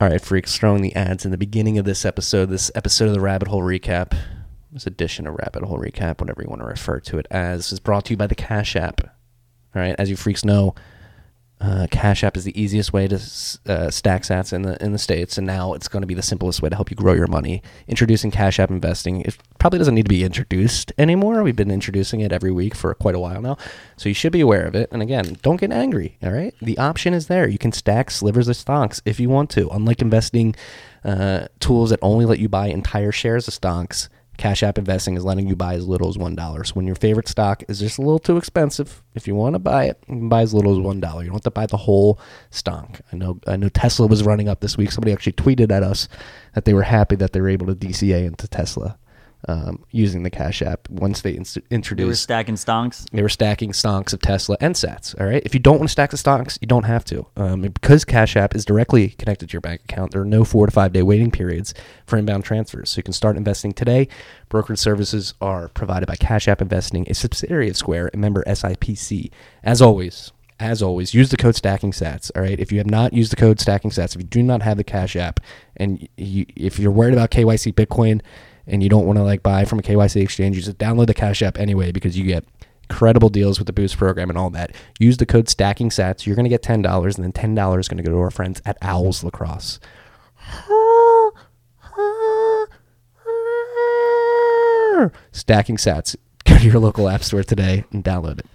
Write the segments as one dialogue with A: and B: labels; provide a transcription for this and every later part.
A: All right, freaks, throwing the ads in the beginning of this episode, this episode of the Rabbit Hole Recap, this edition of Rabbit Hole Recap, whatever you want to refer to it as, is brought to you by the Cash App. All right, as you freaks know, uh, Cash App is the easiest way to uh, stack sats in the in the states, and now it's going to be the simplest way to help you grow your money. Introducing Cash App investing. It probably doesn't need to be introduced anymore. We've been introducing it every week for quite a while now, so you should be aware of it. And again, don't get angry. All right, the option is there. You can stack slivers of stocks if you want to. Unlike investing uh, tools that only let you buy entire shares of stocks, Cash App Investing is letting you buy as little as $1. So when your favorite stock is just a little too expensive, if you want to buy it, you can buy as little as $1. You don't have to buy the whole stock. I know I know Tesla was running up this week. Somebody actually tweeted at us that they were happy that they were able to DCA into Tesla um, using the Cash App once they inst- introduced.
B: They were stacking stonks.
A: They were stacking stonks of Tesla and Sats. All right. If you don't want to stack the stocks, you don't have to. Um, because Cash App is directly connected to your bank account, there are no four to five day waiting periods for inbound transfers. So you can start investing today. Brokerage services are provided by Cash App Investing, a subsidiary of Square, and member SIPC. As always, as always, use the code Stacking Sats. All right. If you have not used the code Stacking Sats, if you do not have the Cash App, and you, if you're worried about KYC Bitcoin and you don't want to like buy from a KYC exchange, you just download the Cash App anyway because you get incredible deals with the Boost program and all that. Use the code Stacking Sats. You're going to get ten dollars, and then ten dollars is going to go to our friends at Owls Lacrosse. Stacking Sats. Go to your local app store today and download it.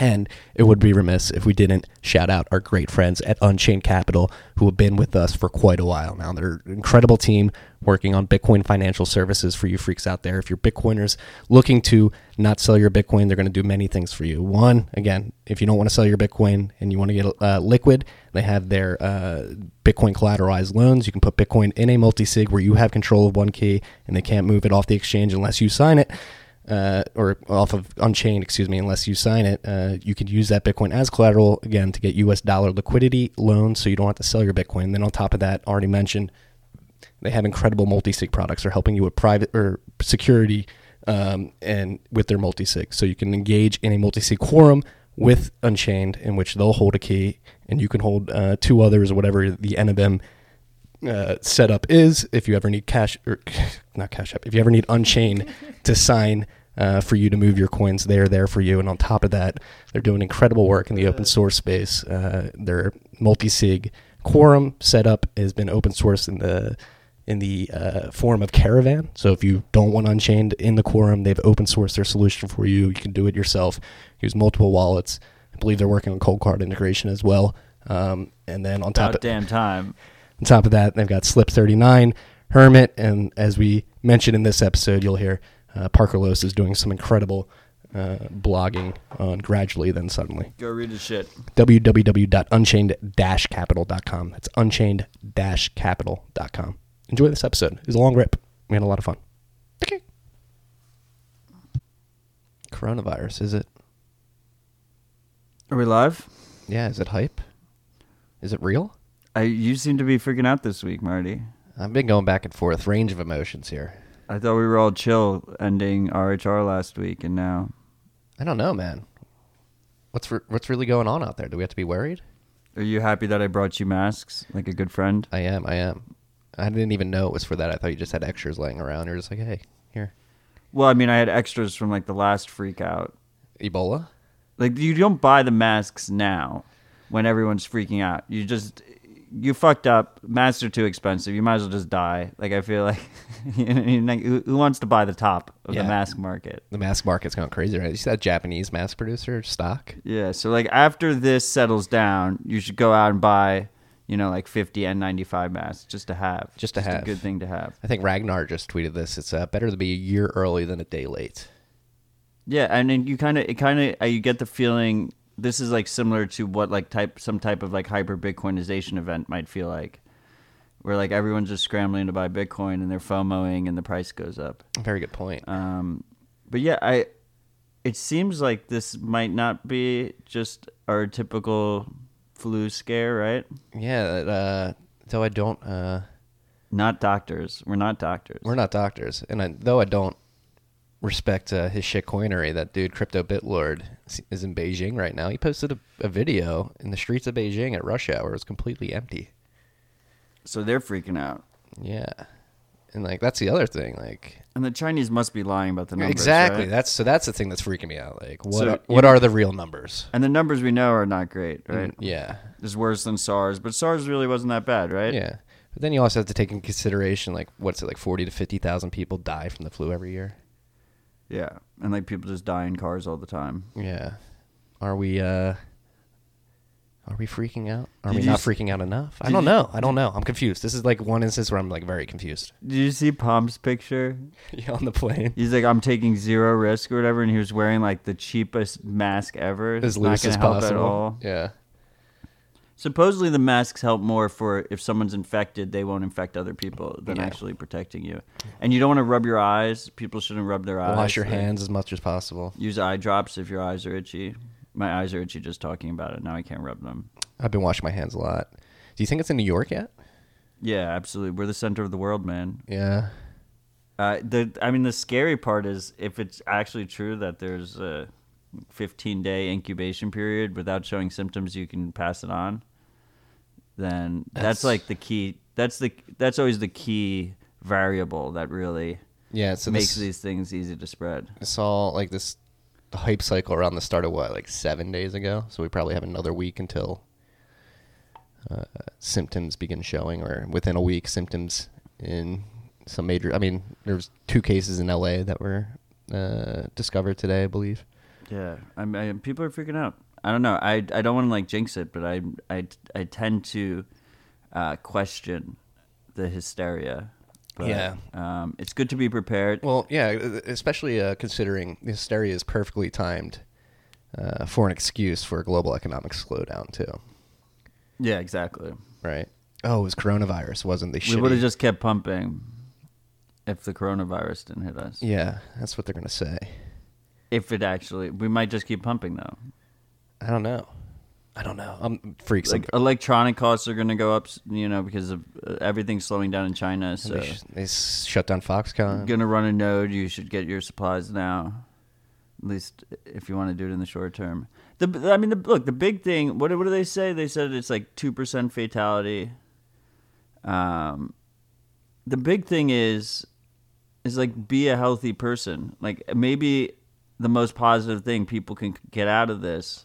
A: And it would be remiss if we didn't shout out our great friends at Unchained Capital who have been with us for quite a while now. They're an incredible team working on Bitcoin financial services for you freaks out there. If you're Bitcoiners looking to not sell your Bitcoin, they're going to do many things for you. One, again, if you don't want to sell your Bitcoin and you want to get uh, liquid, they have their uh, Bitcoin collateralized loans. You can put Bitcoin in a multi sig where you have control of one key and they can't move it off the exchange unless you sign it uh, or off of Unchained, excuse me, unless you sign it, uh, you could use that Bitcoin as collateral again to get U.S. dollar liquidity loans, so you don't have to sell your Bitcoin. Then on top of that, already mentioned, they have incredible multi-sig products. They're helping you with private or security um, and with their multi-sig, so you can engage in a multi-sig quorum with Unchained, in which they'll hold a key and you can hold uh, two others or whatever the NBM uh, setup is. If you ever need cash or not cash up, if you ever need Unchained to sign uh, for you to move your coins. They're there for you. And on top of that, they're doing incredible work in the open source space. Uh, their multi-sig quorum setup has been open source in the in the uh, form of Caravan. So if you don't want Unchained in the quorum, they've open sourced their solution for you. You can do it yourself. Use multiple wallets. I believe they're working on Coldcard integration as well. Um, and then on top
B: About
A: of
B: damn time.
A: on top of that, they've got Slip 39, Hermit, and as we mentioned in this episode, you'll hear uh, Parker Lewis is doing some incredible uh, blogging on Gradually Then Suddenly.
B: Go read his shit.
A: www.unchained-capital.com. That's unchained-capital.com. Enjoy this episode. It was a long rip. We had a lot of fun. Okay. Coronavirus, is it?
B: Are we live?
A: Yeah, is it hype? Is it real?
B: I you seem to be freaking out this week, Marty.
A: I've been going back and forth, range of emotions here.
B: I thought we were all chill ending RHR last week, and now
A: I don't know, man. What's re- what's really going on out there? Do we have to be worried?
B: are you happy that I brought you masks like a good friend?
A: I am. I am. I didn't even know it was for that. I thought you just had extras laying around. You're just like, hey, here,
B: Well, I mean, I had extras from like the last freak out.
A: Ebola.
B: Like you don't buy the masks now when everyone's freaking out. You just you fucked up. Masks are too expensive. You might as well just die. Like I feel like, you know, who who wants to buy the top of
A: Yeah.
B: the mask market?
A: The mask market's gone crazy, right? You see that Japanese mask producer stock?
B: Yeah. So like after this settles down, you should go out and buy, you know, like fifty N95 masks just to have.
A: Just to have.
B: a good thing to have.
A: I think Ragnar just tweeted this. It's uh, better to be a year early than a day late.
B: Yeah, and then you kind of it kind of uh, you get the feeling this is like similar to what like type some type of like hyper Bitcoinization event might feel like, where like everyone's just scrambling to buy Bitcoin and they're FOMOing and the price goes up.
A: Very good point.
B: Um, but yeah, I it seems like this might not be just our typical flu scare, right?
A: yeah. Uh, though I don't. Uh,
B: Not doctors. We're not doctors.
A: we're not doctors, and I, though I don't respect uh, his shit coinery, that dude Crypto Bitlord is in Beijing right now. He posted a, a video in the streets of Beijing at rush hour. It was completely empty.
B: So they're freaking out.
A: Yeah, and like that's the other thing. Like
B: And the Chinese must be lying about the numbers.
A: exactly.
B: right?
A: That's so that's the thing that's freaking me out. Like what
B: So
A: are, what
B: you-
A: are the real numbers?
B: And the numbers we know are not great, right?
A: Mm, Yeah,
B: It's worse than SARS, but SARS really wasn't that bad, right?
A: yeah. But then you also have to take in consideration like what's it like forty to fifty thousand people die from the flu every year.
B: Yeah. And like people just die in cars all the time.
A: Yeah. Are we uh are we freaking out? Are
B: Did
A: we
B: you
A: not
B: s-
A: freaking out enough? I
B: did
A: don't
B: you-
A: know. I don't know. I'm confused. This is like one instance where I'm like very confused.
B: Did you see Pomp's picture?
A: Yeah, on the plane.
B: He's like, I'm taking zero risk or whatever, and he was wearing like the cheapest mask ever.
A: As
B: not
A: loose
B: gonna
A: as
B: help
A: possible.
B: At all.
A: Yeah.
B: Supposedly, the masks help more for if someone's infected, they won't infect other people than
A: Yeah.
B: actually protecting you. And you don't want to rub your eyes. People shouldn't rub their eyes.
A: Wash your
B: Like,
A: hands as much as possible.
B: Use eye drops if your eyes are itchy. My eyes are itchy just talking about it. Now I can't rub them.
A: I've been washing my hands a lot. Do you think it's in New York yet?
B: Yeah, absolutely. We're the center of the world, man.
A: Yeah.
B: Uh, the I mean, the scary part is if it's actually true that there's a 15 day incubation period without showing symptoms, you can pass it on. Then that's,
A: That's-
B: like the key. That's the that's always the key variable that really
A: Yeah, so
B: makes
A: this,
B: these things easy to spread.
A: I saw like this hype cycle around the start of what, like seven days ago. So we probably have another week until uh, symptoms begin showing, or within a week, symptoms in some major. I mean, there's two cases in LA that were uh, discovered today, I believe.
B: Yeah, I mean, people are freaking out. I don't know. I I don't want to like jinx it, but I I I tend to uh, question the hysteria. But,
A: Yeah.
B: um, it's good to be prepared.
A: Well, yeah, especially uh, considering the hysteria is perfectly timed uh, for an excuse for a global economic slowdown too,
B: Yeah, exactly.
A: right? Oh, it was coronavirus, wasn't the
B: We would have just kept pumping if the coronavirus didn't hit us.
A: Yeah, that's what they're gonna say.
B: If it actually, we might just keep pumping though.
A: I don't know. I don't know. I'm freaks.
B: Like electronic costs are going to go up, you know, because of uh, everything slowing down in China. So
A: they, sh- they shut down Foxconn.
B: going to run a node, you should get your supplies now. At least if you want to do it in the short term. The I mean, the, look, the big thing. What do- what do they say? They said it's like two percent fatality. Um, the big thing is, is like be a healthy person. Like maybe the most positive thing people can get out of this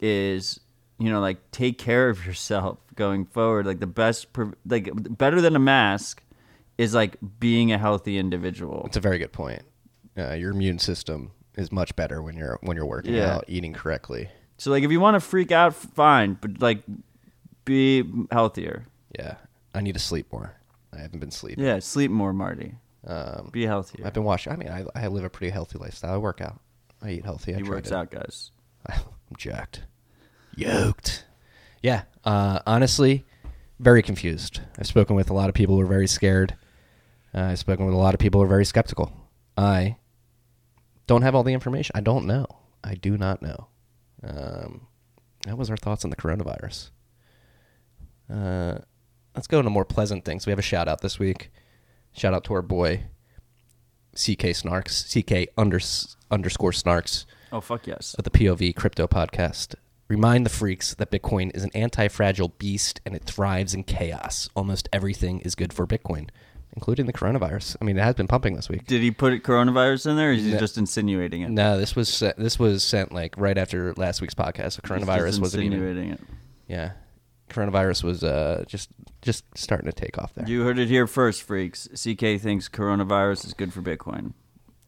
B: is you know like take care of yourself going forward like the best pre- like better than a mask is like being a healthy individual
A: It's a very good point. Uh, your immune system is much better when you're when you're working
B: Yeah.
A: out, eating correctly.
B: so like if you want to freak out fine but like be healthier
A: Yeah, I need to sleep more. I haven't been sleeping.
B: yeah sleep more marty
A: Um,
B: be healthier
A: I've been watching. I mean, I, I live a pretty healthy lifestyle. I work out. I eat healthy. I
B: he
A: try
B: works
A: to-
B: out guys
A: I'm jacked. Yoked. Yeah. Uh, honestly, very confused. I've spoken with a lot of people who are very scared. Uh, I've spoken with a lot of people who are very skeptical. I don't have all the information. I don't know. I do not know. Um, that was our thoughts on the coronavirus. Uh, let's go into more pleasant things. We have a shout out this week. Shout out to our boy, CK Snarks, CK unders, underscore Snarks
B: oh fuck yes
A: of the POV Crypto Podcast. Remind the freaks that Bitcoin is an anti fragile beast and it thrives in chaos. Almost everything is good for Bitcoin, including the coronavirus. I mean, it has been pumping this week.
B: did he put coronavirus in there or is he
A: No.
B: just insinuating it
A: No, this was se- this was sent like right after last week's podcast. The
B: He's
A: coronavirus wasn't even.
B: insinuating it
A: Yeah, coronavirus was uh, just just starting to take off there.
B: you heard it here first freaks ck thinks coronavirus is good for bitcoin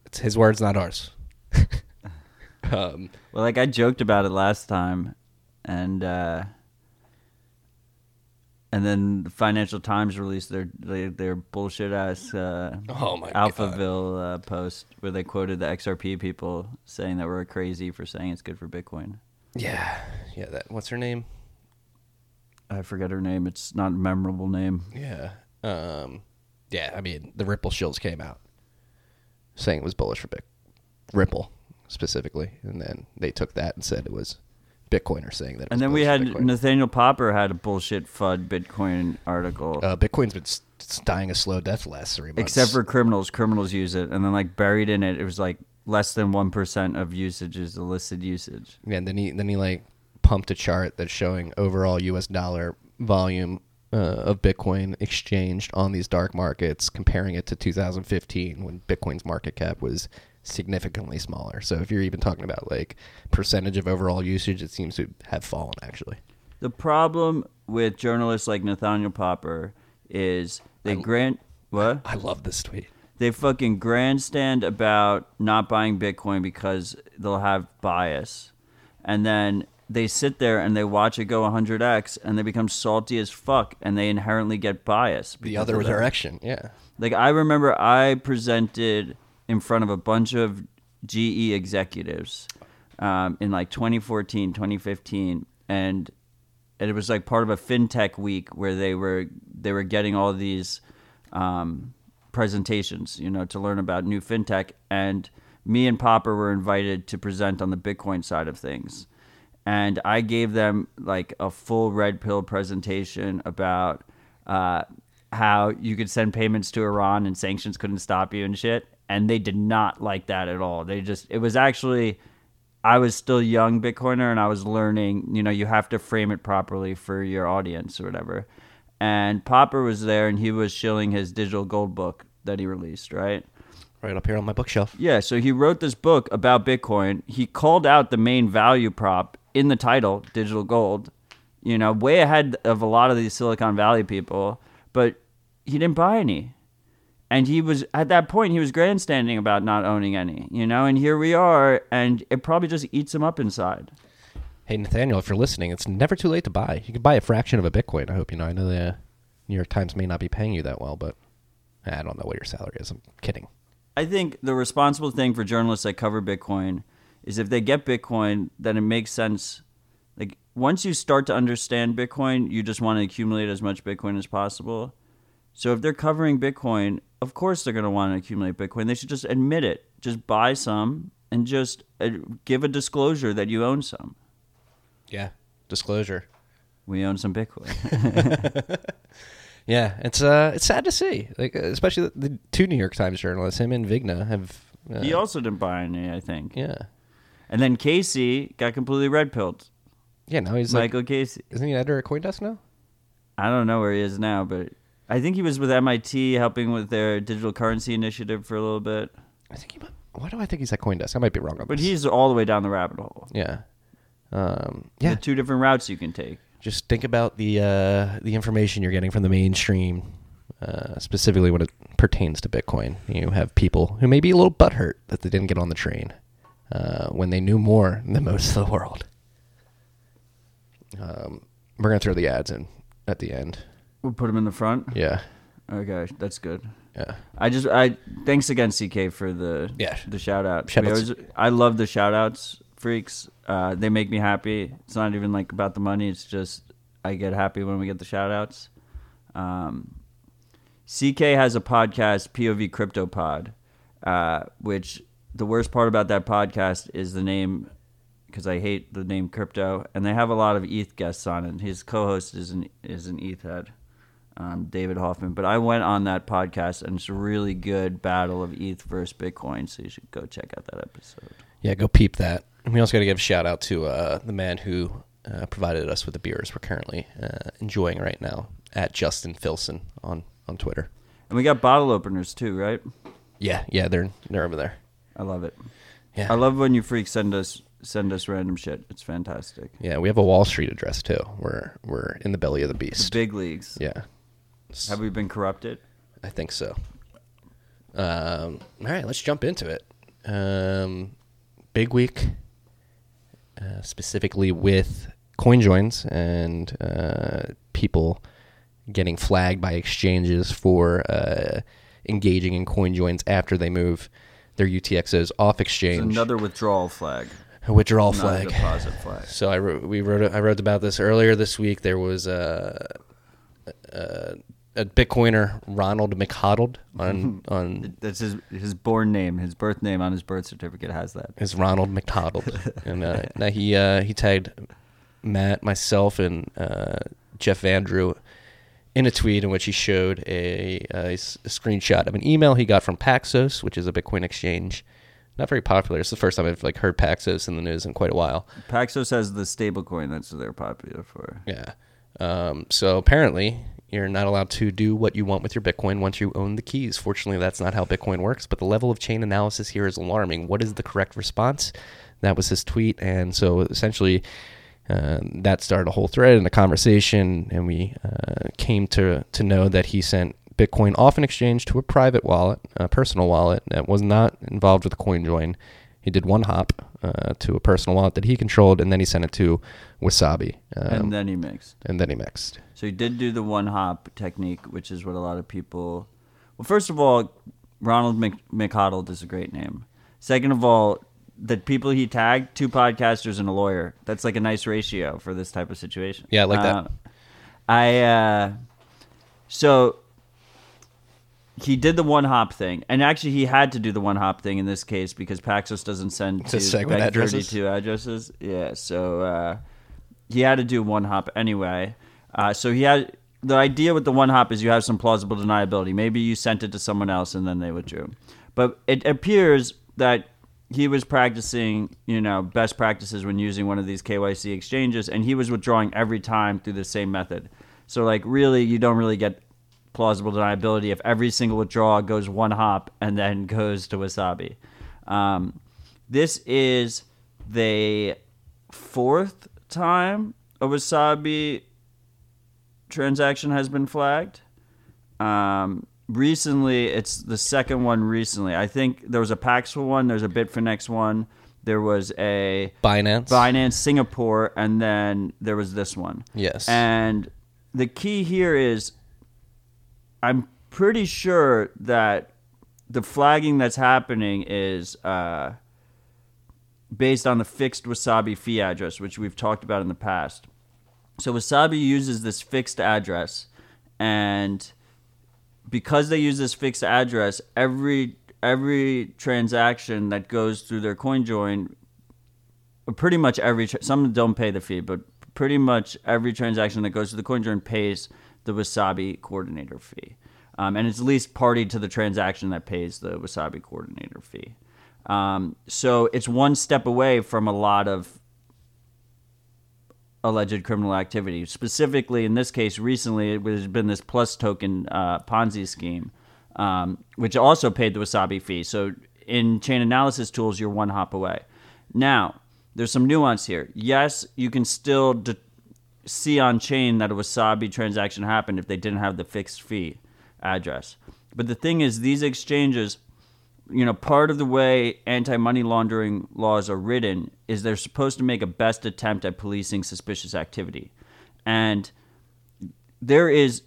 A: It's his words, not ours. um,
B: Well, like I joked about it last time, and uh, and then the Financial Times released their their, their bullshit ass uh,
A: Oh my God.
B: Alphaville uh, post where they quoted the XRP people saying that we're crazy for saying it's good for Bitcoin.
A: yeah, yeah. That what's her name?
B: I forget her name. It's not a memorable name.
A: Yeah. Um, yeah, I mean, the Ripple shills came out saying it was bullish for Bit- Ripple specifically, and then they took that and said it was Bitcoiner saying that. It
B: And then we had
A: Bitcoin.
B: Nathaniel Popper had a bullshit FUD Bitcoin article.
A: uh, Bitcoin's been dying a slow death the last three months.
B: Except for criminals, criminals use it, and then like buried in it, it was like less than one percent of usage is illicit usage.
A: yeah, and then he then he like pumped a chart that's showing overall U.S. dollar volume uh, of Bitcoin exchanged on these dark markets, comparing it to 2015 when Bitcoin's market cap was significantly smaller. So if you're even talking about like percentage of overall usage, it seems to have fallen actually.
B: The problem with journalists like Nathaniel Popper is they grant what
A: I love this tweet.
B: they fucking grandstand about not buying Bitcoin because they'll have bias, and then they sit there and they watch it go 100x and they become salty as fuck and they inherently get bias.
A: The other direction, yeah.
B: Like I remember I presented in front of a bunch of GE executives um, in like 2014, 2015, and it was like part of a fintech week where they were they were getting all these um, presentations, you know, to learn about new fintech. And me and Popper were invited to present on the Bitcoin side of things. And I gave them like a full red pill presentation about uh, how you could send payments to Iran and sanctions couldn't stop you and shit. And they did not like that at all. They just, it was actually, I was still young Bitcoiner and I was learning, you know, you have to frame it properly for your audience or whatever. And Popper was there and he was shilling his digital gold book that he released, right?
A: Right up here on my bookshelf.
B: Yeah, so he wrote this book about Bitcoin. He called out the main value prop in the title, digital gold, you know, way ahead of a lot of these Silicon Valley people, but he didn't buy any. And he was at that point he was grandstanding about not owning any, you know, and here we are and it probably just eats him up inside.
A: Hey Nathaniel, if you're listening, it's never too late to buy. You can buy a fraction of a Bitcoin. I hope you know. I know the New York Times may not be paying you that well, but I don't know what your salary is. I'm kidding.
B: I think the responsible thing for journalists that cover Bitcoin is if they get Bitcoin, then it makes sense. Like once you start to understand Bitcoin, you just want to accumulate as much Bitcoin as possible. So if they're covering Bitcoin, of course they're going to want to accumulate Bitcoin. They should just admit it. Just buy some and just uh, give a disclosure that you own some.
A: Yeah. Disclosure.
B: We own some Bitcoin.
A: Yeah, it's uh, it's sad to see. Like, uh, especially the, the two New York Times journalists, him and Vigna, have. Uh,
B: he also didn't buy any, I think.
A: yeah,
B: And then Casey got completely red pilled.
A: yeah. Now he's like,
B: Michael Casey.
A: isn't he editor at CoinDesk now?
B: I don't know where he is now, but I think he was with MIT helping with their digital currency initiative for a little bit.
A: I think he. Might, why do I think he's at CoinDesk? I might be wrong on
B: But
A: this.
B: But he's all the way down the rabbit hole.
A: yeah, um,
B: Yeah. The two different routes you can take.
A: Just think about the uh, the information you're getting from the mainstream, uh, specifically when it pertains to Bitcoin. You have people who may be a little butthurt that they didn't get on the train uh, when they knew more than most of the world. Um, we're gonna throw the ads in at the end.
B: We'll put him in the front.
A: Yeah,
B: Okay, that's good.
A: yeah.
B: I just I thanks again CK for the
A: Yeah.
B: the shout out.
A: Shout
B: always- I love the shout outs, freaks. Uh, they make me happy. It's not even like about the money. It's just I get happy when we get the shout outs. Um, CK has a podcast, POV Crypto Pod, uh, which the worst part about that podcast is the name because I hate the name crypto, and they have a lot of ETH guests on it. His co-host is an is an ETH head, um, David Hoffman. But I went on that podcast, and it's a really good battle of ETH versus Bitcoin. So you should go check out that episode.
A: Yeah, go peep that. And we also got to give a shout out to uh, the man who uh, provided us with the beers we're currently uh, enjoying right now at Justin Filson on, on Twitter.
B: And we got bottle openers too, right?
A: Yeah, yeah, they're they're over there.
B: I love it.
A: Yeah,
B: I love when you freaks send us send us random shit. It's fantastic.
A: yeah. We have a Wall Street address too. We're we're in the belly of the
B: The
A: beast.
B: big leagues.
A: Yeah,
B: Have we been corrupted?
A: I think so. Um, all right, let's jump into it. Um, big week, uh, specifically with coin joins and uh, people getting flagged by exchanges for uh, engaging in coin joins after they move their UTXOs off
B: It's
A: exchange.
B: another withdrawal flag.
A: a withdrawal
B: not a
A: flag.
B: deposit flag.
A: So I wrote, we wrote I wrote about this earlier this week. There was a a, a Bitcoiner Ronald McHoddled on on
B: That's his his born name. His birth name on his birth certificate has that.
A: is Ronald McHoddled, and uh, now he uh, he tagged Matt, myself, and uh, Jeff Andrew in a tweet in which he showed a screenshot of an email he got from Paxos, which is a Bitcoin exchange. Not very popular. It's the first time I've like heard Paxos in the news in quite a while.
B: Paxos has the stable coin that's they're popular for.
A: Yeah. Um, so apparently You're not allowed to do what you want with your Bitcoin once you own the keys. Fortunately, that's not how Bitcoin works, but the level of chain analysis here is alarming. What is the correct response? That was his tweet. And so essentially, uh, that started a whole thread and a conversation, and we uh, came to, to know that he sent Bitcoin off an exchange to a private wallet, a personal wallet that was not involved with CoinJoin. He did one hop uh, to a personal wallet that he controlled, and then he sent it to Wasabi. Um,
B: and then he mixed.
A: and then he mixed.
B: So he did do the one hop technique, which is what a lot of people. Well, first of all, Ronald Mc, McHoddle is a great name. Second of all, the people he tagged, two podcasters and a lawyer. That's like a nice ratio for this type of situation.
A: Yeah, I like that.
B: Uh, I uh, so he did the one hop thing, and actually he had to do the one hop thing in this case because Paxos doesn't send
A: To
B: SegWit
A: addresses?
B: 32 addresses. Yeah, so uh, he had to do one hop anyway. Uh, so he had the idea with the one hop is you have some plausible deniability. Maybe you sent it to someone else and then they withdrew, but it appears that he was practicing, you know, best practices when using one of these KYC exchanges, and he was withdrawing every time through the same method. So, like, really, you don't really get plausible deniability if every single withdrawal goes one hop and then goes to Wasabi. Um, this is the fourth time a Wasabi transaction has been flagged. Um, recently, it's the second one recently. I think there was a Paxful one, there's a Bitfinex one, there was a
A: Binance.
B: Binance Singapore, and then there was this one.
A: Yes.
B: And the key here is I'm pretty sure that the flagging that's happening is uh, based on the fixed Wasabi fee address, which we've talked about in the past. So Wasabi uses this fixed address, and because they use this fixed address, every every transaction that goes through their CoinJoin, pretty much every some don't pay the fee, but pretty much every transaction that goes to the CoinJoin pays the Wasabi coordinator fee, um, and it's at least party to the transaction that pays the Wasabi coordinator fee. Um, so it's one step away from a lot of alleged criminal activity. Specifically, in this case, recently it has been this PlusToken uh, Ponzi scheme, um, which also paid the Wasabi fee. So in chain analysis tools, you're one hop away. Now, there's some nuance here. Yes, you can still de- see on chain that a Wasabi transaction happened if they didn't have the fixed fee address. But the thing is, these exchanges you know, part of the way anti money laundering laws are written is they're supposed to make a best attempt at policing suspicious activity. And there is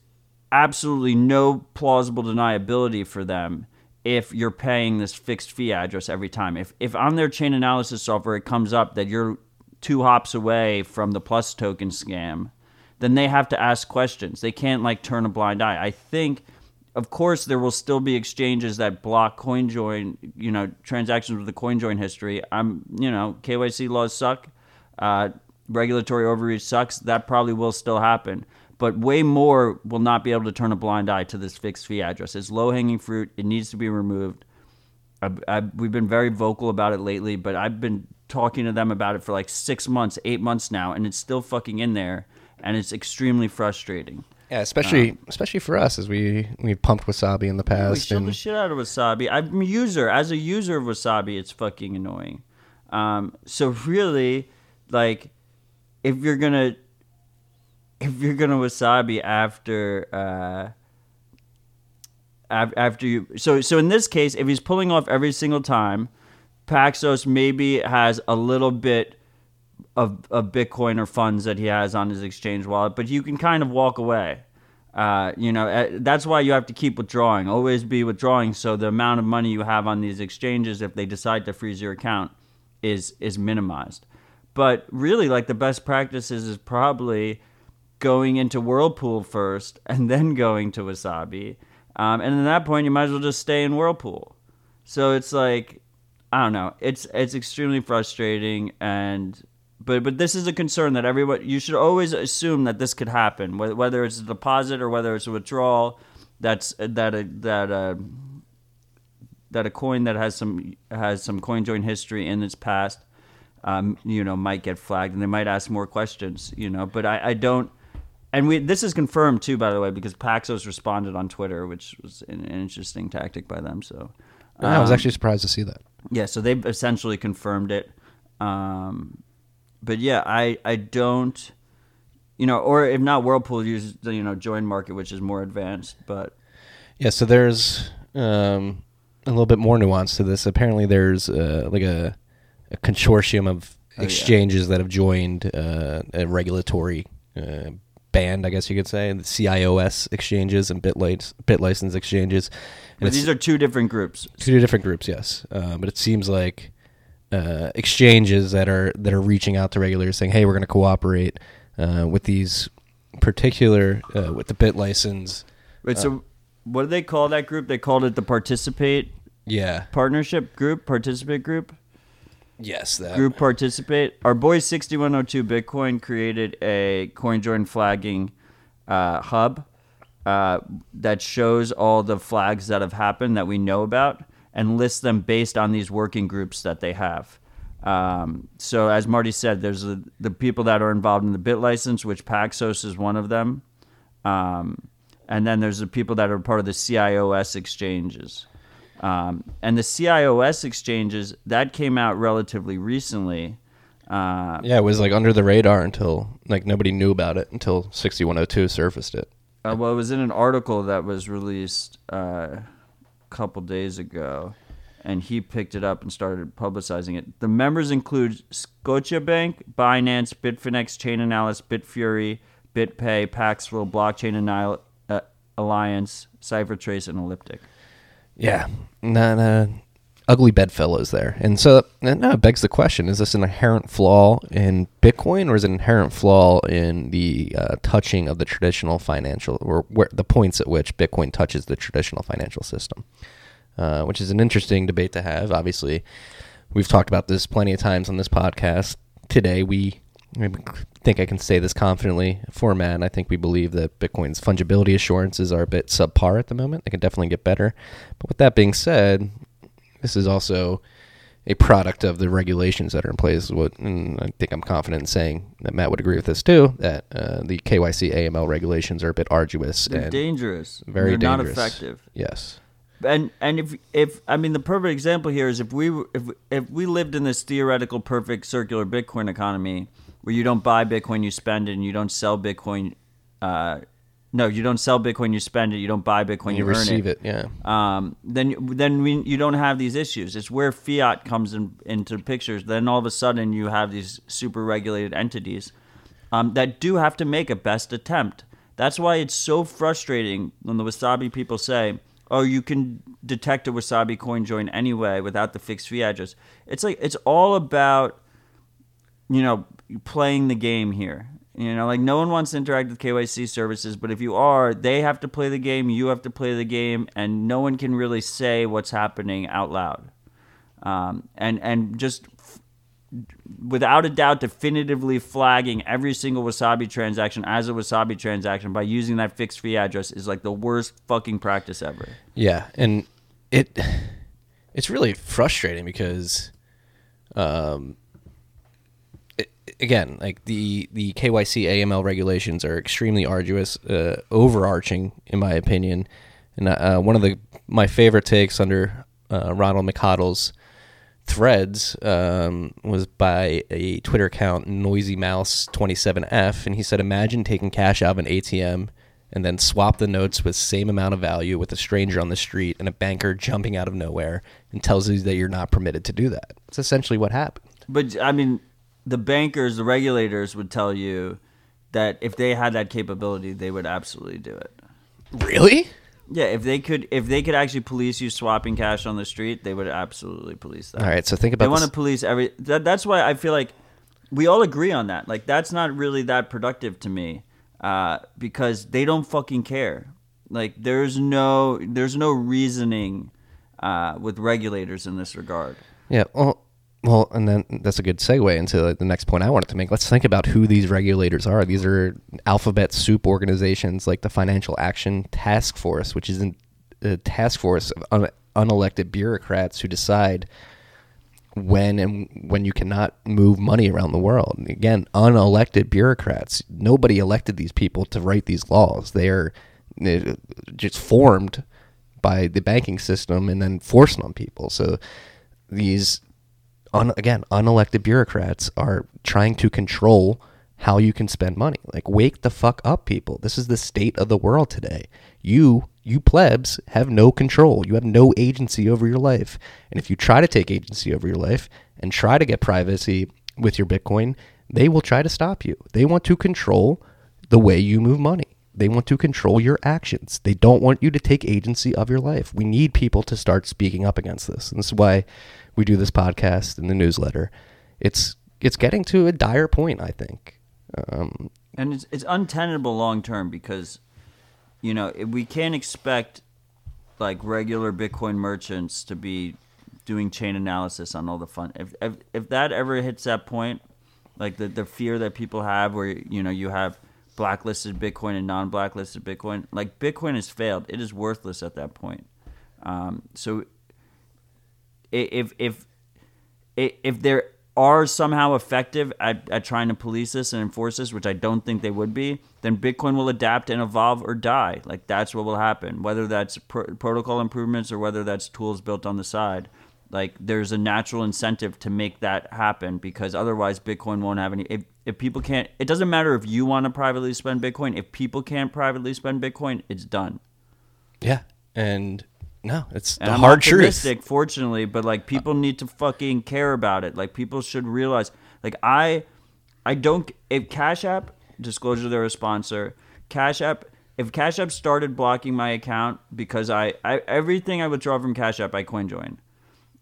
B: absolutely no plausible deniability for them if you're paying this fixed fee address every time. If, if on their chain analysis software it comes up that you're two hops away from the PlusToken scam, then they have to ask questions. They can't like turn a blind eye. I think of course, there will still be exchanges that block CoinJoin, you know, transactions with the CoinJoin history. I'm, you know, KYC laws suck. Uh, regulatory overreach sucks. That probably will still happen. But way more will not be able to turn a blind eye to this fixed fee address. It's low hanging fruit. It needs to be removed. I, I, we've been very vocal about it lately, but I've been talking to them about it for like six months, eight months now, and it's still fucking in there, and it's extremely frustrating.
A: Yeah, especially especially for us as we we pumped wasabi in the past.
B: We chill the shit out of wasabi. I'm a user. As a user of wasabi, it's fucking annoying. Um, so really, like, if you're gonna if you're gonna wasabi after uh, af- after you, so so in this case, if he's pulling off every single time, Paxos maybe has a little bit of, of Bitcoin or funds that he has on his exchange wallet, but you can kind of walk away. Uh, you know, uh, that's why you have to keep withdrawing. Always be withdrawing, so the amount of money you have on these exchanges, if they decide to freeze your account, is is minimized. But really, like the best practices is probably going into Whirlpool first and then going to Wasabi, um, and at that point, you might as well just stay in Whirlpool. So it's like I don't know. It's it's extremely frustrating and but but this is a concern that everyone you should always assume that this could happen whether, it's a deposit or whether it's a withdrawal that's that a, that a, that a coin that has some has some coin join history in its past um, you know might get flagged and they might ask more questions you know but I, I don't and we this is confirmed too, by the way, because Paxos responded on Twitter, which was an, an interesting tactic by them. So
A: I was
B: um,
A: actually surprised to see that.
B: yeah, so they've essentially confirmed it. Um, but yeah, I I don't, you know, or if not, Whirlpool uses the you know JoinMarket, which is more advanced. But
A: Yeah, so there's um, a little bit more nuance to this. Apparently, there's uh, like a, a consortium of
B: Oh, yeah.
A: exchanges that have joined uh, a regulatory uh, band, I guess you could say, the CIOS exchanges and bit, BitLicense exchanges. And
B: but these are two different groups.
A: two different groups, yes. Uh, but it seems like uh, exchanges that are that are reaching out to regulators saying, "Hey, we're going to cooperate uh, with these particular uh, with the BitLicense."
B: Wait, so what do they call that group? They called it the Participate
A: Yeah.
B: Partnership Group, Participate Group.
A: Yes. That.
B: group participate. Our boy 6102 Bitcoin created a CoinJoin flagging uh, hub uh, that shows all the flags that have happened that we know about and list them based on these working groups that they have. Um, so as Marty said, there's the, the people that are involved in the BitLicense, which Paxos is one of them. Um, and then there's the people that are part of the CIOS exchanges. Um, and the CIOS exchanges that came out relatively recently. Uh,
A: Yeah, it was like under the radar until like nobody knew about it until 6102 surfaced it.
B: uh, well, it was in an article that was released uh, a couple days ago, and he picked it up and started publicizing it. The members include Scotiabank, Binance, Bitfinex, Chainalysis, Bitfury, BitPay, Paxful, Blockchain uh, Alliance, CipherTrace, and Elliptic.
A: Yeah, not uh, ugly bedfellows there. And so it begs the question: Is this an inherent flaw in Bitcoin, or is it an inherent flaw in the uh, touching of the traditional financial, or where the points at which Bitcoin touches the traditional financial system? Uh, which is an interesting debate to have. Obviously, we've talked about this plenty of times on this podcast. Today, we I think I can say this confidently. For man, I think we believe that Bitcoin's fungibility assurances are a bit subpar at the moment. They can definitely get better. But with that being said, this is also a product of the regulations that are in place. What and I think I'm confident in saying that Matt would agree with this too. That uh, the KYC AML regulations are a bit arduous
B: They're
A: and
B: dangerous.
A: very
B: They're
A: dangerous.
B: not effective.
A: Yes.
B: and and if if I mean the perfect example here is if we if if we lived in this theoretical perfect circular Bitcoin economy where you don't buy Bitcoin you spend it and you don't sell Bitcoin uh no you don't sell Bitcoin you spend it you don't buy Bitcoin you,
A: You
B: earn
A: receive it. Yeah.
B: um, then then we, you don't have these issues. It's where fiat comes in, into pictures. Then all of a sudden you have these super regulated entities um, that do have to make a best attempt. That's why it's so frustrating when the Wasabi people say, "Oh, you can detect a Wasabi coin join anyway without the fixed fee address." It's like it's all about you know, playing the game here. You know, like no one wants to interact with KYC services, but if you are, they have to play the game, you have to play the game, and no one can really say what's happening out loud. Um, and and just f- without a doubt, definitively flagging every single Wasabi transaction as a Wasabi transaction by using that fixed fee address is like the worst fucking practice ever.
A: Yeah, and it it's really frustrating because, um, again, like the the KYC AML regulations are extremely arduous, uh, overarching in my opinion, and uh, one of the my favorite takes under uh, Ronald McHoddled's threads um, was by a Twitter account, Noisy Mouse 27F, and he said, "Imagine taking cash out of an ATM and then swap the notes with same amount of value with a stranger on the street and a banker jumping out of nowhere and tells you that you're not permitted to do that." It's essentially what happened.
B: But I mean, the bankers, the regulators would tell you that if they had that capability, they would absolutely do it.
A: Really?
B: Yeah, if they could, if they could actually police you swapping cash on the street, they would absolutely police that.
A: All right. So think about.
B: They
A: about
B: want to police every. That, that's why I feel like we all agree on that. Like that's not really that productive to me, uh, because they don't fucking care. Like there's no there's no reasoning uh, with regulators in this regard.
A: Yeah. Well, well, and then that's a good segue into the next point I wanted to make. Let's think about who these regulators are. These are alphabet soup organizations like the Financial Action Task Force, which is a task force of un- unelected bureaucrats who decide when and when you cannot move money around the world. Again, unelected bureaucrats. Nobody elected these people to write these laws. They are just formed by the banking system and then forced on people. So these un, again unelected bureaucrats are trying to control how you can spend money. Like wake the fuck up people. This is the state of the world today. You you plebs have no control. You have no agency over your life. And if you try to take agency over your life and try to get privacy with your Bitcoin, they will try to stop you. They want to control the way you move money. They want to control your actions. They don't want you to take agency of your life. We need people to start speaking up against this. And this is why we do this podcast and the newsletter. It's it's getting to a dire point, I think. Um,
B: and it's it's untenable long term because you know we can't expect like regular Bitcoin merchants to be doing chain analysis on all the fun. If if, if that ever hits that point, like the the fear that people have, where you know you have blacklisted Bitcoin and non-blacklisted Bitcoin, like Bitcoin has failed. It is worthless at that point. Um, so if if if there are somehow effective at, at trying to police this and enforce this, which I don't think they would be, then Bitcoin will adapt and evolve or die. Like that's what will happen. Whether that's protocol improvements or whether that's tools built on the side, like there's a natural incentive to make that happen because otherwise Bitcoin won't have any. If, if people can't, it doesn't matter if you want to privately spend Bitcoin. If people can't privately spend Bitcoin, it's done.
A: Yeah, and no, it's
B: and
A: the
B: I'm
A: hard truth.
B: Fortunately, but like people need to fucking care about it. Like people should realize. Like I, I don't. If Cash App disclosure, they're a sponsor. Cash App. If Cash App started blocking my account because I, I everything I withdraw from Cash App, I CoinJoin.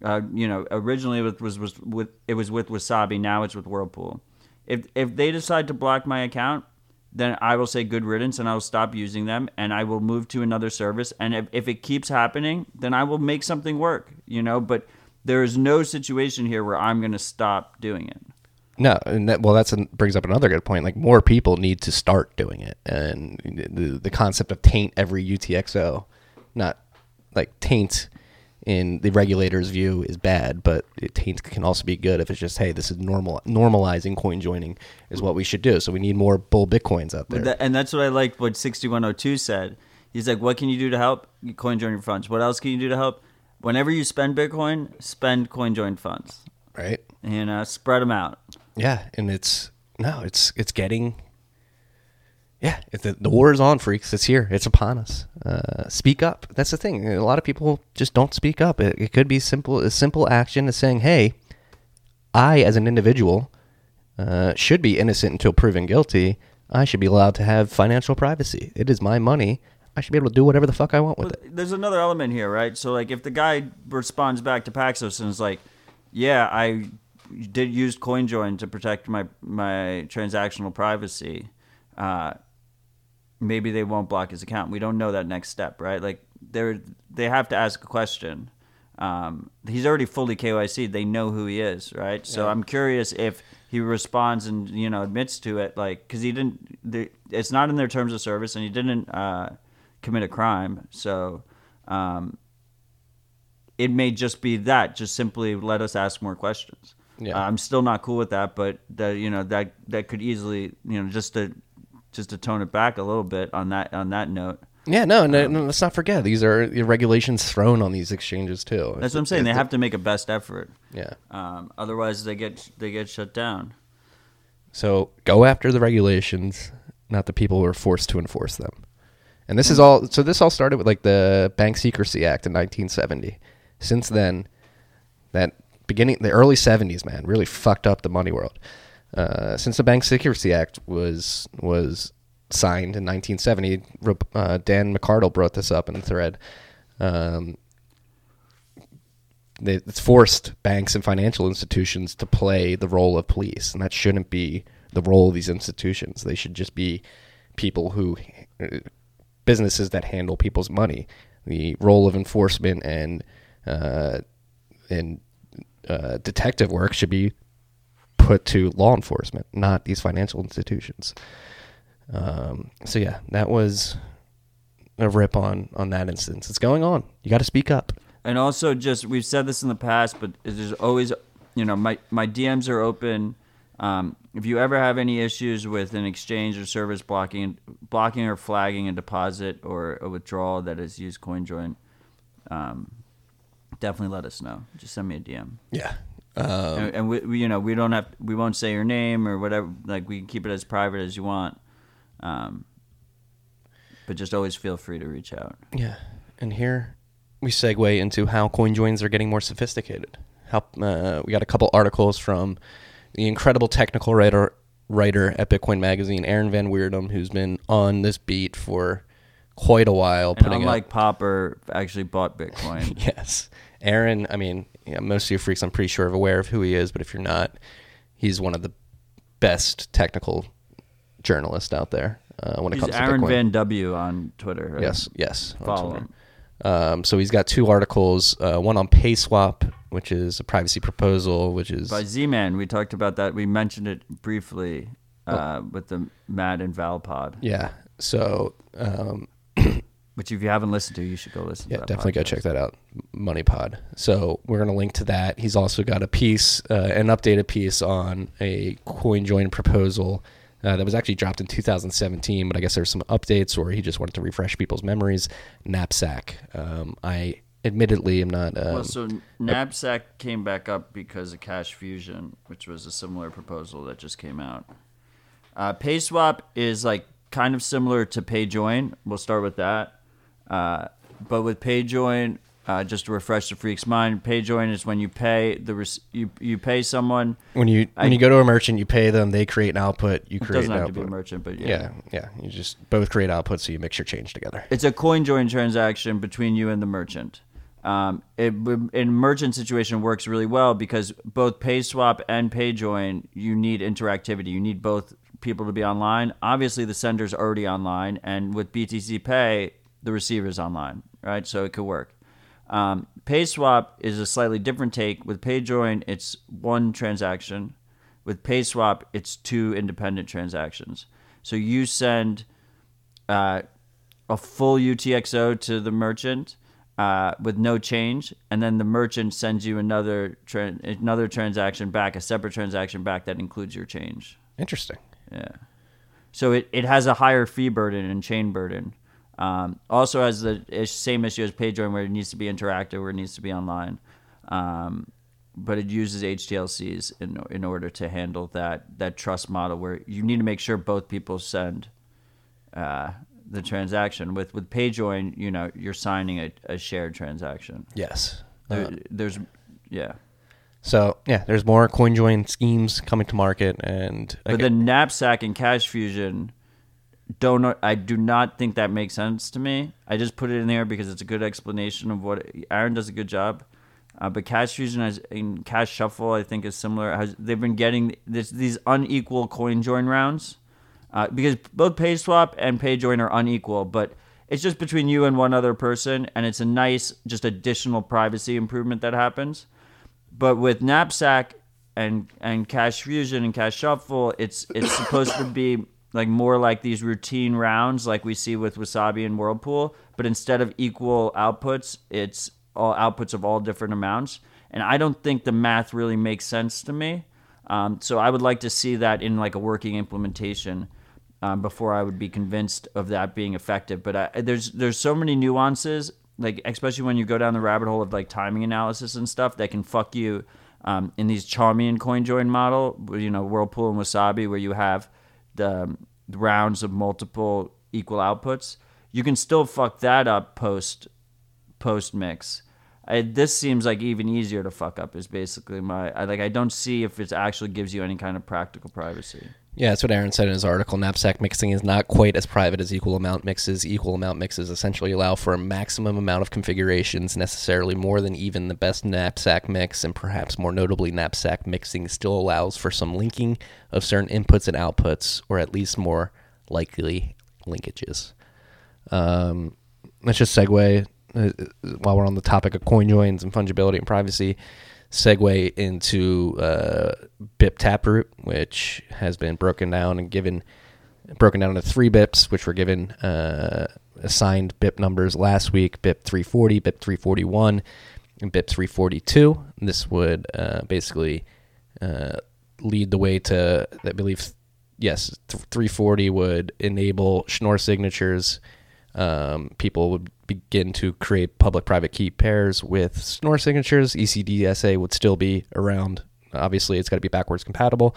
B: Uh, you know, originally it was was with it was with Wasabi. Now it's with Whirlpool. If if they decide to block my account, then I will say good riddance and I will stop using them and I will move to another service. And if, if it keeps happening, then I will make something work, you know, but there is no situation here where I'm going to stop doing it.
A: No, and that, well, that brings up another good point. Like more people need to start doing it, and the the concept of taint every UTXO, not like taint in the regulator's view is bad, but it can also be good if it's just hey, this is normal normalizing coin joining is what we should do. So we need more bull bitcoins out there.
B: And that's what I liked what 6102 said. He's like, what can you do to help coin joining funds? What else can you do to help? Whenever you spend Bitcoin, spend coin join funds.
A: Right.
B: And uh, spread them out.
A: Yeah, and it's no, it's it's getting yeah, the, the war is on, freaks. It's here. It's upon us. Uh, speak up. That's the thing. A lot of people just don't speak up. It, it could be simple. A simple action is saying, "Hey, I, as an individual, uh, should be innocent until proven guilty. I should be allowed to have financial privacy. It is my money. I should be able to do whatever the fuck I want with
B: well,
A: it."
B: There's another element here, right? So, like, if the guy responds back to Paxos and is like, "Yeah, I did use CoinJoin to protect my my transactional privacy." Uh, maybe they won't block his account. We don't know that next step, right? Like they they have to ask a question. Um, he's already fully KYC. They know who he is, right? So yeah. I'm curious if he responds and you know admits to it, like because he didn't. it's not in their terms of service, and he didn't uh, commit a crime. So um, it may just be that. Just simply let us ask more questions. Yeah. Uh, I'm still not cool with that, but that you know that that could easily you know just to just to tone it back a little bit on that on that note.
A: Yeah, no, no, um, no let's not forget these are regulations thrown on these exchanges too.
B: That's what I'm saying. They have to make a best effort.
A: Yeah.
B: Um, otherwise, they get they get shut down.
A: So go after the regulations, not the people who are forced to enforce them. And this is hmm. all. So this all started with like the Bank Secrecy Act in 1970. Since then, that beginning the early 70s, man, really fucked up the money world. Uh, since the Bank Secrecy Act was was signed in 1970, uh, Dan McArdle brought this up in the thread. Um, it's forced banks and financial institutions to play the role of police, and that shouldn't be the role of these institutions. They should just be people who uh, businesses that handle people's money. The role of enforcement and uh, and uh, detective work should be put to law enforcement, not these financial institutions. Um, so yeah, that was a rip on on that instance. It's going on. You got to speak up.
B: And also, just we've said this in the past, but there's always you know, my my DMs are open. Um, if you ever have any issues with an exchange or service blocking, blocking or flagging a deposit or a withdrawal that has used CoinJoin, um, definitely let us know. Just send me a DM.
A: Yeah. Um,
B: and, and we, we, you know, we don't have, we won't say your name or whatever. Like we can keep it as private as you want. Um, but just always feel free to reach out.
A: Yeah. And here we segue into how coin joins are getting more sophisticated. How uh, we got a couple articles from the incredible technical writer writer at Bitcoin Magazine, Aaron Van Wirdum, who's been on this beat for quite a while.
B: And
A: putting
B: unlike
A: up,
B: Popper, actually bought Bitcoin.
A: yes, Aaron. I mean, yeah, most of you freaks, I'm pretty sure, are aware of who he is. But if you're not, he's one of the best technical journalists out there uh, when it
B: He's
A: comes
B: Aaron
A: to Bitcoin.
B: Van W on Twitter. Right?
A: Yes, yes.
B: Follow him.
A: Um, so he's got two articles, uh, one on PaySwap, which is a privacy proposal, which is
B: By Z-Man, we talked about that. We mentioned it briefly uh, with the Matt and Val pod,
A: yeah. So um,
B: which if you haven't listened to, you should go listen
A: yeah,
B: to that Yeah,
A: definitely go check that out, Money Pod. So we're gonna link to that. He's also got a piece, uh, an updated piece on a coin join proposal. Uh, that was actually dropped in 2017, but I guess there's some updates, or he just wanted to refresh people's memories. Knapsack. Um, I admittedly am not. Um,
B: Well, so Knapsack came back up because of Cash Fusion, which was a similar proposal that just came out. Uh, PaySwap is like kind of similar to PayJoin. We'll start with that. Uh, but with PayJoin, uh, just to refresh the freak's mind, PayJoin is when you pay the rec- you you pay someone.
A: when you
B: I-
A: when you go to a merchant, you pay them. They create an output. You
B: It
A: create
B: doesn't
A: an
B: have to be a merchant, but yeah.
A: Yeah, yeah. You just both create outputs, so you mix your change together.
B: It's a coin join transaction between you and the merchant. Um, it in merchant situation works really well because both PaySwap and PayJoin you need interactivity. You need both people to be online. Obviously, the sender's already online, and with BTC Pay, the receiver's online, right? So it could work. Um, PaySwap is a slightly different take. With PayJoin, it's one transaction. With PaySwap, it's two independent transactions. So you send uh, a full UTXO to the merchant uh, with no change, and then the merchant sends you another tra- another transaction back, a separate transaction back that includes your change.
A: Interesting.
B: Yeah. So it, it has a higher fee burden and chain burden. Um, also has the same issue as PayJoin where it needs to be interactive, where it needs to be online. Um, but it uses HTLCs in in order to handle that that trust model where you need to make sure both people send uh, the transaction. With with PayJoin, you know, you're signing a, a shared transaction.
A: Yes.
B: There,
A: Uh,
B: there's yeah.
A: so yeah, there's more CoinJoin schemes coming to market, and
B: But
A: again-
B: then knapsack and cash fusion don't I do not think that makes sense to me. I just put it in there because it's a good explanation of what Aaron does a good job. Uh, but cash fusion has in cash shuffle I think is similar. Has, they've been getting this, these unequal coin join rounds uh, because both pay swap and pay join are unequal, but it's just between you and one other person, and it's a nice just additional privacy improvement that happens. But with Knapsack and and Cash Fusion and Cash Shuffle, it's it's supposed to be like more like these routine rounds like we see with Wasabi and Whirlpool, but instead of equal outputs, it's all outputs of all different amounts. And I don't think the math really makes sense to me. Um, so I would like to see that in like a working implementation um, before I would be convinced of that being effective. But I, there's there's so many nuances, like especially when you go down the rabbit hole of like timing analysis and stuff that can fuck you um, in these Chaumian coin join model, you know Whirlpool and Wasabi, where you have um, the rounds of multiple equal outputs. You can still fuck that up post post mix. I, this seems like even easier to fuck up. Is basically my I, like I don't see if it actually gives you any kind of practical privacy.
A: Yeah, that's what Aaron said in his article. Knapsack mixing is not quite as private as equal amount mixes. Equal amount mixes essentially allow for a maximum amount of configurations, necessarily more than even the best knapsack mix, and perhaps more notably, knapsack mixing still allows for some linking of certain inputs and outputs, or at least more likely linkages. Um, let's just segue uh, while we're on the topic of coin joins and fungibility and privacy segue into uh, BIP Taproot, which has been broken down and given broken down into three BIPs, which were given uh, assigned BIP numbers last week: BIP 340, BIP 341, and BIP 342. This would uh, basically uh, lead the way to, I believe, yes, th- 340 would enable Schnorr signatures. Um, people would begin to create public-private key pairs with Schnorr signatures. ECDSA would still be around. Obviously, it's got to be backwards compatible.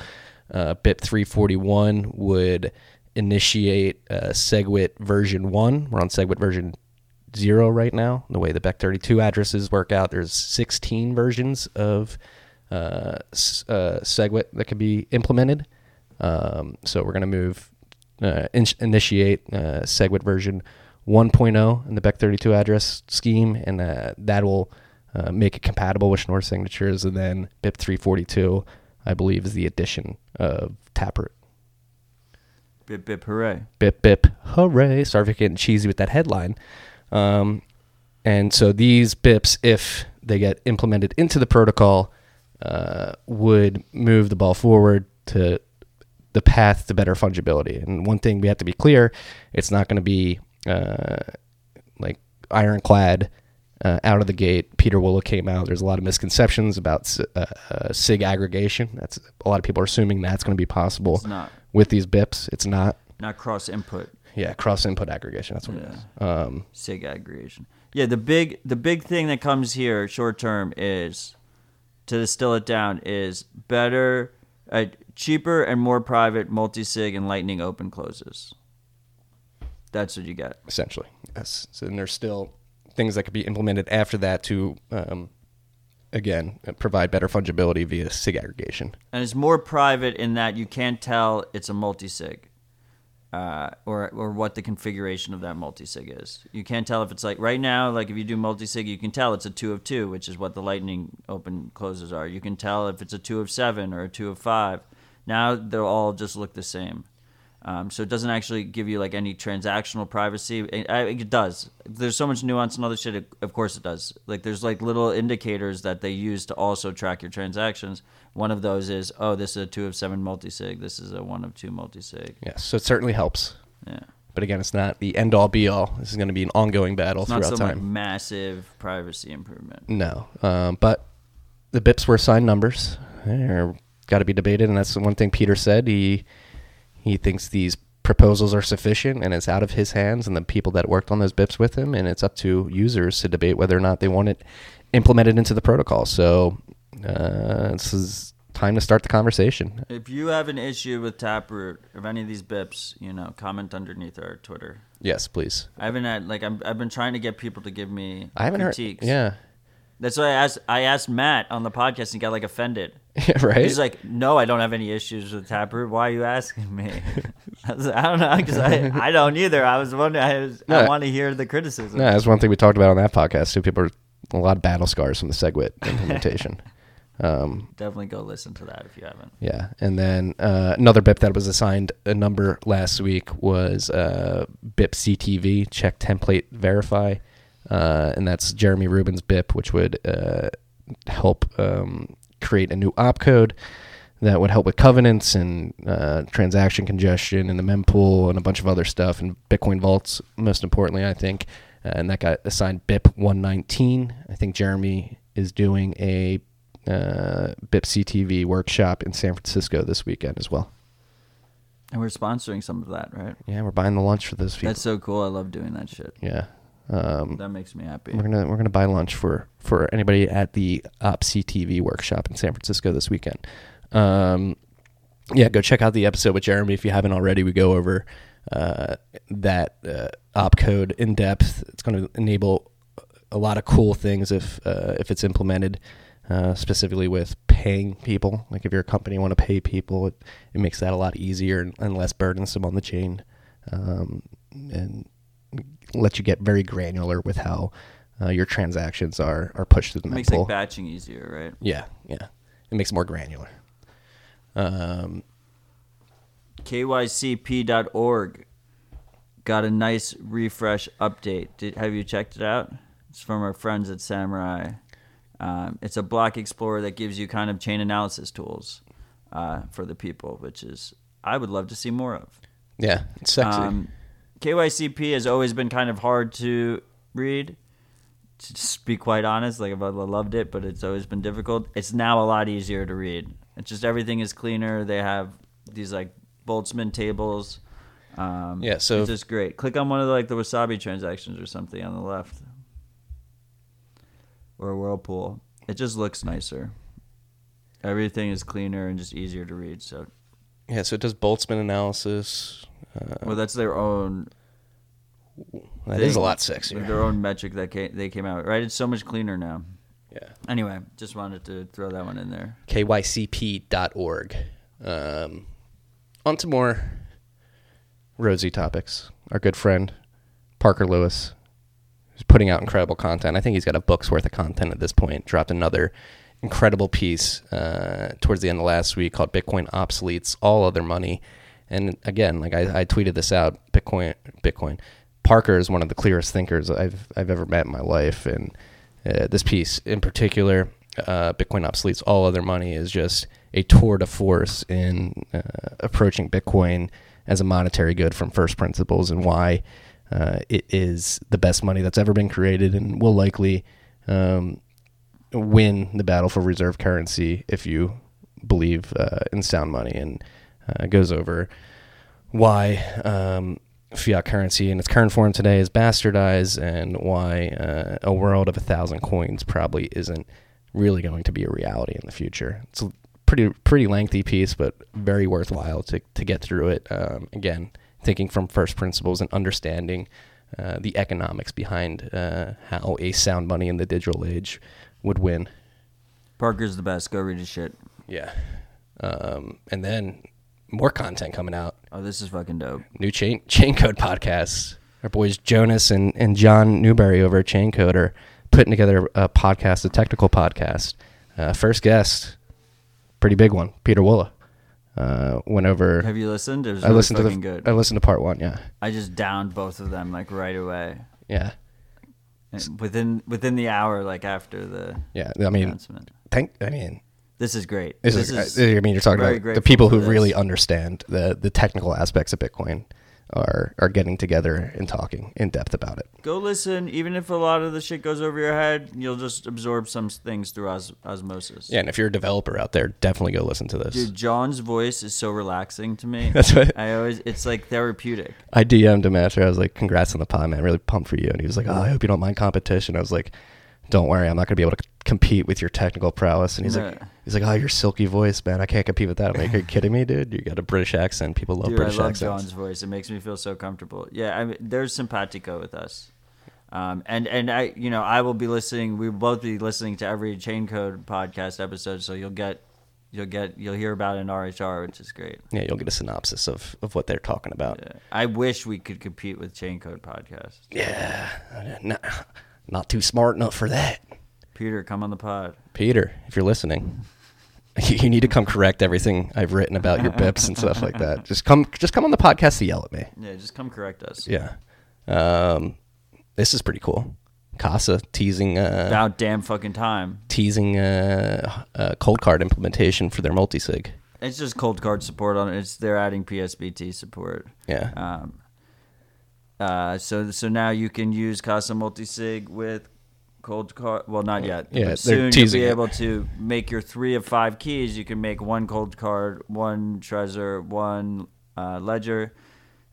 A: Uh, BIP 341 would initiate uh, SegWit version 1. We're on SegWit version 0 right now. The way the Bech32 addresses work out, there's 16 versions of uh, uh, SegWit that can be implemented. Um, so we're going to move, uh, in- initiate uh, SegWit version 1.0 in the Bech32 address scheme, and uh, that will uh, make it compatible with Schnorr signatures. And then BIP 342, I believe, is the addition of Taproot.
B: Bip bip hooray.
A: Bip bip, hooray! Sorry for getting cheesy with that headline. Um, and so these bips, if they get implemented into the protocol, uh, would move the ball forward to the path to better fungibility. And one thing we have to be clear: it's not going to be uh, like ironclad uh, out of the gate. Pieter Wuille came out. There's a lot of misconceptions about uh, uh, SIG aggregation. That's a lot of people are assuming that's going to be possible
B: It's not.
A: with these bips. It's not.
B: Not cross input.
A: Yeah, cross input aggregation. That's what it is. Um,
B: SIG aggregation. Yeah, the big the big thing that comes here short term is to distill it down is better, uh, cheaper and more private multi sig and Lightning open closes. That's what you get.
A: essentially, yes. So then there's still things that could be implemented after that to, um, again, uh, provide better fungibility via SIG aggregation.
B: and it's more private in that you can't tell it's a multi-sig uh, or or what the configuration of that multi-sig is. You can't tell if it's like right now, like if you do multi-sig, you can tell it's a two of two, which is what the Lightning open closes are. You can tell if it's a two of seven or a two of five. Now they'll all just look the same. Um, so it doesn't actually give you like any transactional privacy. It, it does. There's so much nuance and other shit. It, of course it does. Like there's like little indicators that they use to also track your transactions. One of those is oh this is a two of seven multi-sig. This is a one of two multi-sig.
A: Yes, so it certainly helps.
B: Yeah.
A: But again, it's not the end all be all. This is going to be an ongoing battle
B: It's not
A: throughout
B: some like
A: time.
B: massive privacy improvement.
A: No, um, but the BIPs were assigned numbers. They're got to be debated, and that's the one thing Pieter said. He he thinks these proposals are sufficient, and it's out of his hands and the people that worked on those BIPs with him, and it's up to users to debate whether or not they want it implemented into the protocol. So uh, this is time to start the conversation.
B: If you have an issue with Taproot of any of these bips, you know, comment underneath our Twitter.
A: Yes, please.
B: I haven't had like I'm, I've been trying to get people to give me
A: I haven't
B: critiques.
A: heard. Yeah,
B: That's why I asked. I asked Matt on the podcast, and he got like offended.
A: right.
B: He's like, "No, I don't have any issues with Taproot. Why are you asking me?" I, like, I don't know because I, I don't either. I was wondering. I, was, I want to hear the criticism.
A: No, that's one thing we talked about on that podcast too. People are a lot of battle scars from the SegWit implementation. um,
B: Definitely go listen to that if you haven't.
A: yeah, and then uh, another BIP that was assigned a number last week was uh, BIP CTV check template verify, uh, and that's Jeremy Rubin's BIP, which would uh, help um, create a new opcode that would help with covenants and uh, transaction congestion and the mempool and a bunch of other stuff and Bitcoin vaults, most importantly, I think. Uh, and that got assigned BIP 119. I think Jeremy is doing a uh, BIP CTV workshop in San Francisco this weekend as well.
B: And we're sponsoring some of that, right?
A: Yeah, we're buying the lunch for those people.
B: That's so cool. I love doing that shit.
A: yeah. Um,
B: That makes me happy.
A: we're gonna we're gonna buy lunch for for anybody at the OpC TV workshop in San Francisco this weekend. Um, yeah, go check out the episode with Jeremy if you haven't already. We go over uh, that uh, opcode in depth. It's going to enable a lot of cool things if uh, if it's implemented, uh, specifically with paying people. Like if you're a company want to pay people, it, it makes that a lot easier and, and less burdensome on the chain, um, and let you get very granular with how uh, your transactions are are pushed through the
B: It makes like batching easier, right?
A: Yeah, yeah. It makes it more granular. Um,
B: KYCP.org got a nice refresh update. Did, have you checked it out? It's from our friends at Samourai. Um, it's a block explorer that gives you kind of chain analysis tools uh, for the people, which is I would love to see more of.
A: yeah, it's sexy.
B: Um, KYCP has always been kind of hard to read. to just be quite honest, like I've loved it, but it's always been difficult. It's now a lot easier to read. It's just everything is cleaner. They have these like Boltzmann tables. Um,
A: Yeah, so-
B: it's just great. Click on one of the, like the Wasabi transactions or something on the left, or Whirlpool. It just looks nicer. Everything is cleaner and just easier to read. So,
A: Yeah, so it does Boltzmann analysis. Uh,
B: well, that's their own.
A: that is a lot sexier.
B: Their own metric that came, they came out right. It's so much cleaner now.
A: Yeah.
B: Anyway, just wanted to throw that one in there.
A: kycp.org. Um, on to more rosy topics. Our good friend Parker Lewis is putting out incredible content. I think he's got a book's worth of content at this point. Dropped another incredible piece uh, towards the end of last week called "Bitcoin Obsoletes All Other Money." And again, like I, I tweeted this out, Bitcoin, Bitcoin. Parker is one of the clearest thinkers I've I've ever met in my life, and uh, this piece in particular, uh, Bitcoin obsoletes all other money, is just a tour de force in uh, approaching Bitcoin as a monetary good from first principles and why uh, it is the best money that's ever been created and will likely um, win the battle for reserve currency if you believe uh, in sound money. And uh, goes over why um, fiat currency in its current form today is bastardized and why uh, a world of a thousand coins probably isn't really going to be a reality in the future. It's a pretty pretty lengthy piece, but very worthwhile to, to get through it. Um, again, thinking from first principles and understanding uh, the economics behind uh, how a sound money in the digital age would win.
B: Parker's the best. Go read his shit.
A: Yeah. Um, and then more content coming out.
B: Oh, this is fucking dope.
A: New chain chain code podcasts. Our boys Jonas and, and John Newbery over at Chain Code are putting together a podcast, a technical podcast. Uh, first guest, pretty big one, Pieter Wuille. Uh, went over.
B: Have you listened? It was
A: I
B: really
A: listened to the.
B: good.
A: I listened to part one. Yeah,
B: I just downed both of them like right away.
A: yeah,
B: And Within within the hour, like after the
A: yeah. I mean,
B: announcement.
A: thank. I mean,
B: This is great.
A: this,
B: This
A: is.
B: is
A: I mean, you're talking about the people who
B: this.
A: really understand the the technical aspects of Bitcoin are are getting together and talking in depth about it.
B: Go listen. Even if a lot of the shit goes over your head, you'll just absorb some things through os- osmosis.
A: Yeah, and if you're a developer out there, definitely go listen to this.
B: Dude, John's voice is so relaxing to me.
A: That's what
B: I always. It's like therapeutic.
A: I DM'd him after. I was like, "Congrats on the pod, man! Really pumped for you." And he was like, "Oh, I hope you don't mind competition." I was like, "Don't worry, I'm not gonna be able to c- compete with your technical prowess." And he's like, "He's like, oh, your silky voice, man! I can't compete with that." I'm like, "Are you kidding me, dude? You got a British accent. People love
B: Dude,
A: British
B: I love
A: accents."
B: John's voice. It makes me feel so comfortable. Yeah, I mean, there's simpatico with us. Um, and and I, you know, I will be listening. We will both be listening to every Chain Code podcast episode, so you'll get, you'll get, you'll hear about an RHR, which is great.
A: Yeah, you'll get a synopsis of, of what they're talking about.
B: Yeah. I wish we could compete with Chain Code podcast.
A: Yeah, not, not too smart enough for that.
B: Pieter, come on the pod.
A: Pieter, if you're listening, you need to come correct everything I've written about your bips and stuff like that. Just come, just come on the podcast to yell at me.
B: Yeah, just come correct us.
A: Yeah. Um, this is pretty cool. Casa teasing uh,
B: About damn fucking time.
A: teasing uh, uh, Coldcard implementation for their multisig.
B: It's just Coldcard support on it. It's they're adding PSBT support.
A: Yeah.
B: Um, uh, so so now you can use Casa Multisig with Coldcard. Well, not yet.
A: Yeah,
B: but soon you'll be
A: it.
B: able to make your three of five keys. You can make one Coldcard, one Trezor, one uh, Ledger,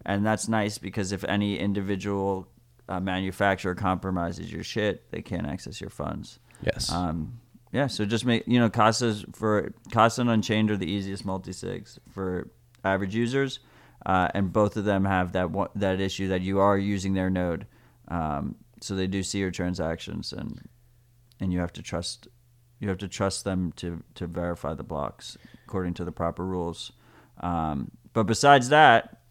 B: and that's nice because if any individual uh, manufacturer compromises your shit, they can't access your funds.
A: yes.
B: Um, yeah, so just make you know Casa's for Casa and Unchained are the easiest multi sigs for average users, uh, and both of them have that one, that issue that you are using their node, um, so they do see your transactions and and you have to trust you have to trust them to to verify the blocks according to the proper rules. Um, but besides that,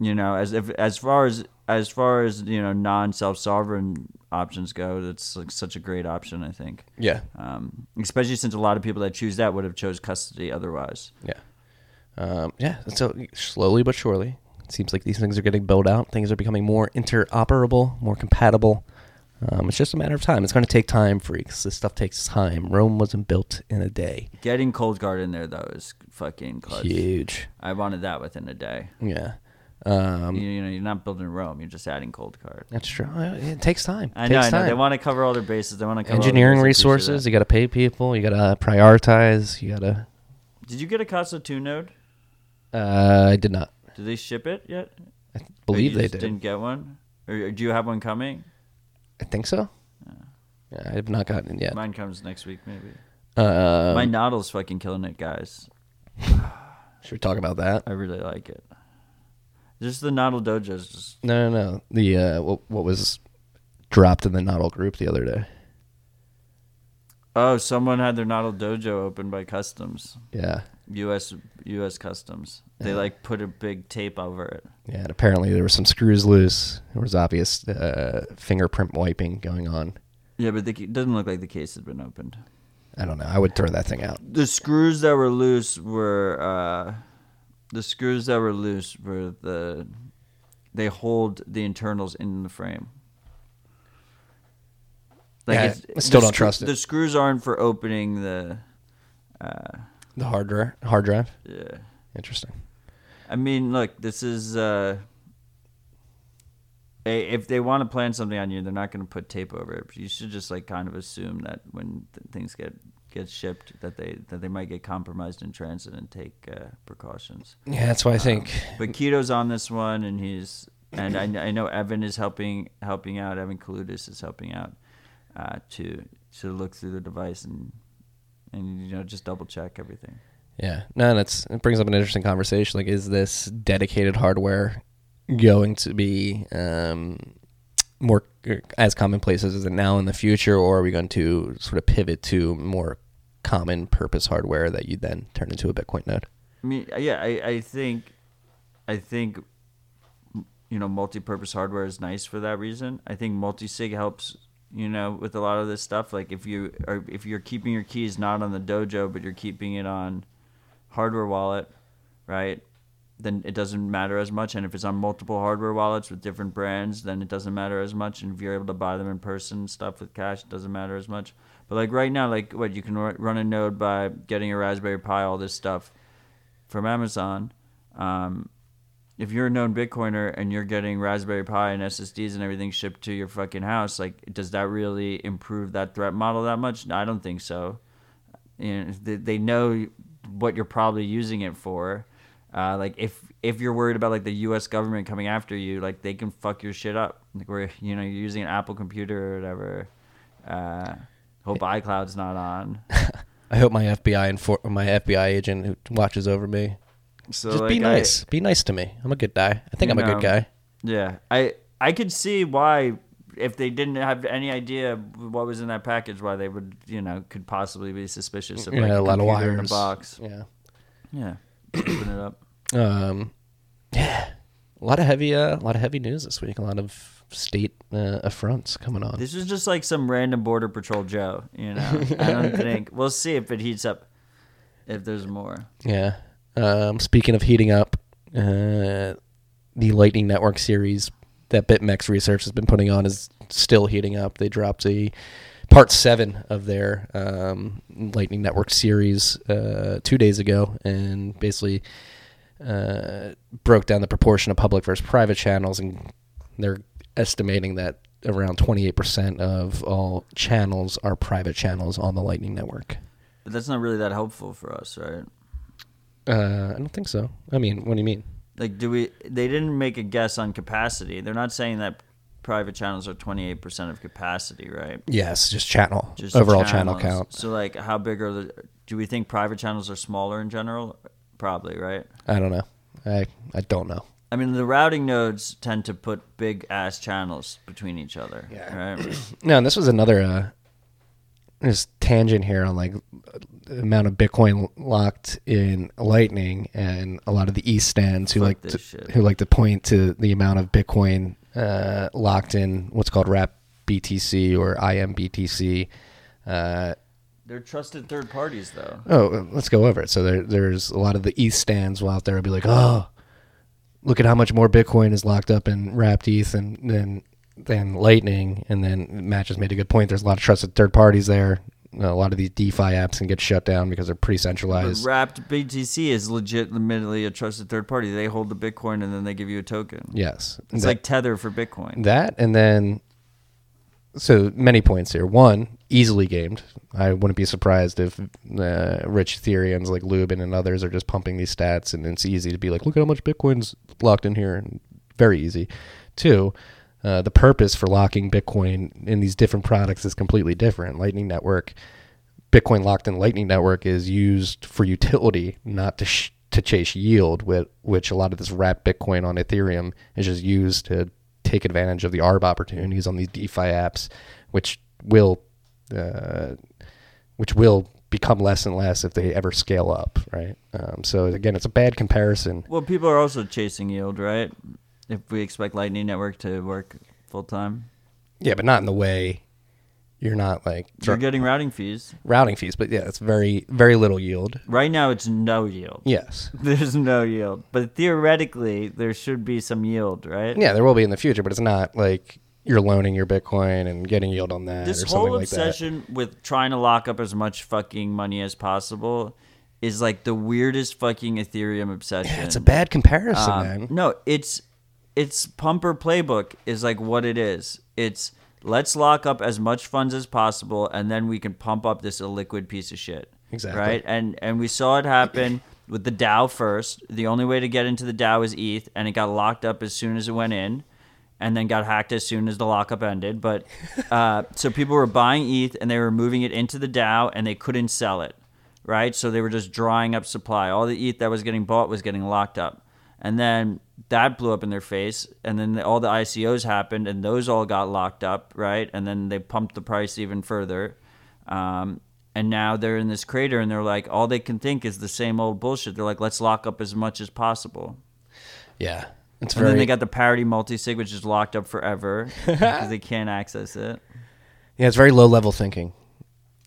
B: you know, as if as far as as far as you know, non self sovereign options go, that's like such a great option. I think,
A: yeah.
B: um, especially since a lot of people that choose that would have chose custody otherwise.
A: Yeah. Um, yeah. So slowly but surely, it seems like these things are getting built out. Things are becoming more interoperable, more compatible. Um, it's just a matter of time. It's going to take time, freaks. This stuff takes time. Rome wasn't built in a day.
B: Getting Coldcard in there though is fucking clutch.
A: Huge.
B: I wanted that within a day.
A: Yeah. Um,
B: you, you know, you're not building Rome. You're just adding Coldcard.
A: That's true. Uh, It takes time.
B: I
A: Takes
B: know, I know.
A: time.
B: They want to cover all their bases. They want to
A: engineering. Resources. You got to pay people. You got to prioritize. You got to.
B: Did you get a Casa 2 node?
A: Uh, I did not.
B: Did they ship it yet?
A: I
B: Or
A: believe they did.
B: Didn't get one, or do you have one coming?
A: I think so. Yeah, I have not gotten it yet.
B: Mine comes next week, maybe.
A: Uh,
B: My Nodl's fucking killing it, guys.
A: should we talk about that?
B: I really like it. Just the Nodl Dojo's just
A: No, no, no. The uh, what, what was dropped in the Nodl group the other day?
B: Oh, someone had their Nodl Dojo open by Customs,
A: Yeah,
B: U.S. U.S. Customs. They like put a big tape over it.
A: yeah. And apparently there were some screws loose. There was obvious uh, fingerprint wiping going on.
B: Yeah, but the, it doesn't look like the case had been opened.
A: I don't know. I would throw that thing out.
B: The screws that were loose were uh, the screws that were loose were the they hold the internals in the frame.
A: Yeah,
B: it's-
A: I still don't trust it.
B: The screws aren't for opening the. Uh,
A: The hard drive. Hard drive.
B: yeah.
A: Interesting.
B: I mean, look, this is uh, a, if they want to plan something on you, they're not going to put tape over it. You should just like kind of assume that when th- things get get shipped, that they that they might get compromised in transit and take uh, precautions.
A: Yeah, that's why I think.
B: But Keto's on this one, and he's and I, I know Evan is helping helping out. Evan Kaloudis is helping out uh, to to look through the device and and you know just double check everything.
A: Yeah, no, that's it brings up an interesting conversation. Like, is this dedicated hardware going to be um, more as commonplace as is it now in the future, or are we going to sort of pivot to more common purpose hardware that you then turn into a Bitcoin node?
B: I mean, yeah, I, I think, I think, you know, multi-purpose hardware is nice for that reason. I think multi-sig helps, you know, with a lot of this stuff. Like if you are, if you're keeping your keys not on the dojo, but you're keeping it on hardware wallet, right? Then it doesn't matter as much. And if it's on multiple hardware wallets with different brands, then it doesn't matter as much. And if you're able to buy them in person, stuff with cash, it doesn't matter as much. But like right now, like what you can run a node by getting a Raspberry Pi, all this stuff from Amazon. Um, if you're a known Bitcoiner and you're getting Raspberry Pi and SSDs and everything shipped to your fucking house, like, does that really improve that threat model that much? I don't think so. You know, they, know what you're probably using it for. Uh, like if if you're worried about like the U.S. government coming after you, like they can fuck your shit up. Like where you know you're using an Apple computer or whatever. Uh, hope iCloud's not on.
A: I hope my FBI infor- my FBI agent who watches over me
B: So
A: just be
B: like, I-
A: nice. be nice to me. I'm a good guy. I think I'm a good guy.
B: Yeah, I I could see why if they didn't have any idea what was in that package, why they would you know could possibly be suspicious of
A: Yeah,
B: like
A: a lot of
B: computer in a box.
A: Yeah.
B: Yeah, open it up.
A: Um, yeah, a lot of heavy, uh, a lot of heavy news this week. A lot of state uh, affronts coming on.
B: This was just like some random border patrol Joe. You know, I don't think we'll see if it heats up. If there's more,
A: Yeah. Um, speaking of heating up, uh, the Lightning Network series that BitMEX Research has been putting on is still heating up. They dropped a part seven of their um, Lightning Network series uh, two days ago, and basically uh, broke down the proportion of public versus private channels, and they're estimating that around 28% of all channels are private channels on the Lightning Network.
B: but that's not really that helpful for us, right?
A: Uh, I don't think so. I mean, what do you mean?
B: Like, do we? They didn't make a guess on capacity. They're not saying that private channels are 28% of capacity, right?
A: Yes, just channel.
B: Just
A: overall channel count.
B: So, like, how big are the? Do we think private channels are smaller in general? Probably, right?
A: I don't know. I I don't know.
B: I mean, the routing nodes tend to put big ass channels between each other,
A: Yeah.
B: right?
A: No, and this was another uh this tangent here on like the amount of Bitcoin locked in Lightning and a lot of the East stands who
B: Fuck
A: like to,
B: shit.
A: who like to point to the amount of Bitcoin uh, locked in what's called Wrap BTC or IMBTC. Uh,
B: They're trusted third parties, though.
A: Oh, let's go over it. So there, there's a lot of the ETH stands will out there will be like, oh, look at how much more Bitcoin is locked up in wrapped ETH and than than Lightning. And then Match has made a good point. There's a lot of trusted third parties there. a lot of these DeFi apps can get shut down because they're pretty centralized.
B: But Wrapped BTC is legitimately a trusted third party. They hold the Bitcoin and then they give you a token.
A: yes,
B: It's
A: That-
B: like Tether for Bitcoin.
A: that, and then so many points here. One, easily gamed. I wouldn't be surprised if uh, rich Ethereans like Lubin and others are just pumping these stats, and it's easy to be like, look at how much Bitcoin's locked in here, and very easy. Two, uh, the purpose for locking Bitcoin in these different products is completely different. Lightning Network, Bitcoin locked in Lightning Network is used for utility, not to sh- to chase yield. With which a lot of this wrapped Bitcoin on Ethereum is just used to take advantage of the ARB opportunities on these DeFi apps, which will uh, which will become less and less if they ever scale up, right? Um, so again, it's a bad comparison.
B: Well, people are also chasing yield, right? If we expect Lightning Network to work full time,
A: Yeah, but not in the way you're not like
B: you're getting routing fees.
A: routing fees, but yeah, it's very very little yield.
B: Right now, it's no yield.
A: Yes.
B: There's no yield, but theoretically, there should be some yield, right?
A: Yeah, there will be in the future, but it's not like you're loaning your Bitcoin and getting yield on that
B: This
A: or something
B: whole
A: like that.
B: obsession with trying to lock up as much fucking money as possible is like the weirdest fucking Ethereum obsession.
A: Yeah, it's a bad comparison,
B: Um,
A: man.
B: No, it's it's pumper playbook is like what it is. It's let's lock up as much funds as possible and then we can pump up this illiquid piece of shit.
A: Exactly.
B: Right? And and we saw it happen with the DAO first. The only way to get into the DAO is ETH and it got locked up as soon as it went in and then got hacked as soon as the lockup ended. But uh, so people were buying ETH and they were moving it into the DAO and they couldn't sell it, right? So they were just drawing up supply. All the ETH that was getting bought was getting locked up, and then that blew up in their face. And then all the ICOs happened and those all got locked up, right? And then they pumped the price even further. Um, and now they're in this crater and they're like, all they can think is the same old bullshit. They're like, let's lock up as much as possible.
A: Yeah. It's
B: And
A: very
B: then they got the parity multi-sig, which is locked up forever because they can't access it.
A: Yeah, it's very low level thinking.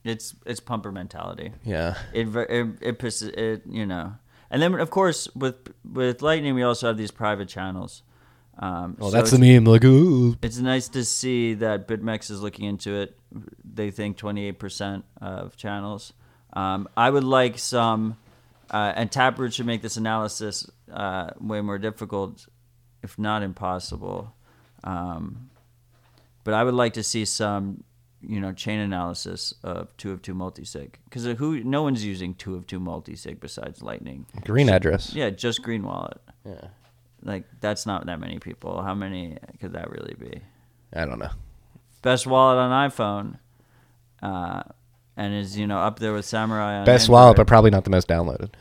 B: It's it's pumper mentality.
A: Yeah.
B: It it it, pisses, it you know. And then of course with with Lightning we also have these private channels. Um,
A: Well,
B: so
A: that's the meme. Like, ooh.
B: It's nice to see that BitMEX is looking into it. They think 28% of channels. Um, I would like some, uh, and Taproot should make this analysis uh, way more difficult, if not impossible. Um, but I would like to see some, you know, chain analysis of two of two multisig because who no one's using two of two multisig besides Lightning.
A: Green address.
B: Yeah, just Green Wallet.
A: Yeah.
B: Like that's not that many people. How many could that really be?
A: I don't know.
B: best wallet on iPhone, uh, and is you know up there with Samourai. On
A: Best
B: Android.
A: wallet, but probably not the most downloaded.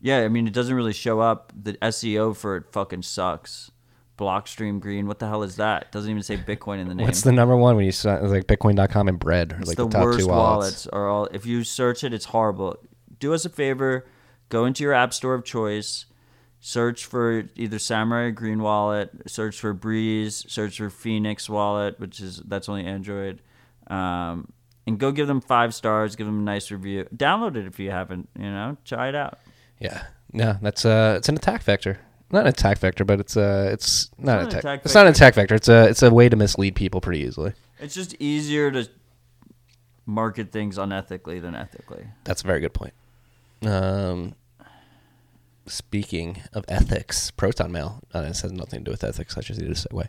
B: yeah, I mean it doesn't really show up. The SEO for it fucking sucks. Blockstream Green, what the hell is that? Doesn't even say Bitcoin in the name.
A: What's the number one when you saw like Bitcoin.com and Bread
B: It's
A: like
B: the,
A: the, top
B: worst
A: two wallets?
B: wallets are all. If you search it, it's horrible. Do us a favor, go into your app store of choice, search for either Samourai Green Wallet, search for Breeze, search for Phoenix Wallet, which is that's only Android, um, and go give them five stars, give them a nice review. Download it if you haven't. You know, try it out.
A: Yeah. No, that's uh it's an attack vector. Not an attack vector, but it's uh it's not,
B: not
A: an attack.
B: attack
A: it's not an
B: vector.
A: attack vector. It's a it's a way to mislead people pretty easily.
B: It's just easier to market things unethically than ethically.
A: That's a very good point. Um, speaking of ethics, Proton Mail. Uh, this has nothing to do with ethics. I just need a segue.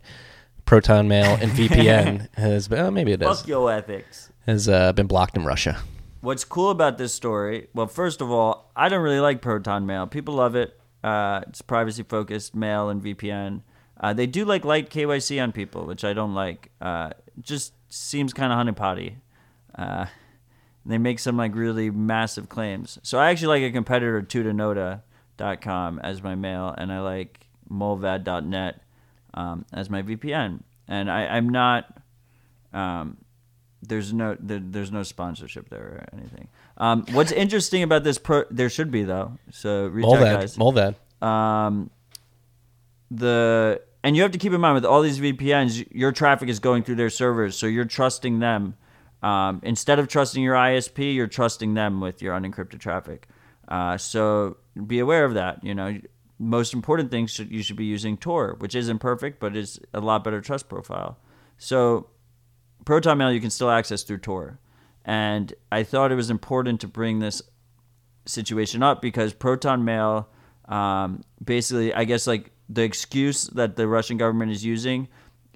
A: Proton Mail and VPN has been. Oh, maybe it does.
B: Fuck your ethics.
A: Has uh, been blocked in Russia.
B: What's cool about this story? Well, first of all, I don't really like Proton Mail. People love it. Uh, it's privacy focused mail and VPN. Uh, they do like light KYC on people, which I don't like. Uh, just seems kind of honeypotty. Uh, they make some like really massive claims. So I actually like a competitor, tutanota.com, as my mail, and I like mullvad.net um, as my VPN. And I, I'm not. Um, there's no there, there's no sponsorship there or anything. Um, what's interesting about this pro there should be though. So reach out, guys.
A: Mullvad. Mullvad.
B: Um, the and you have to keep in mind with all these VPNs, your traffic is going through their servers, so you're trusting them. Um, instead of trusting your ISP, you're trusting them with your unencrypted traffic. Uh, so be aware of that. You know, most important things should, you should be using Tor, which isn't perfect, but is a lot better trust profile. So Proton Mail you can still access through Tor. And I thought it was important to bring this situation up because Proton Mail, um, basically, I guess like the excuse that the Russian government is using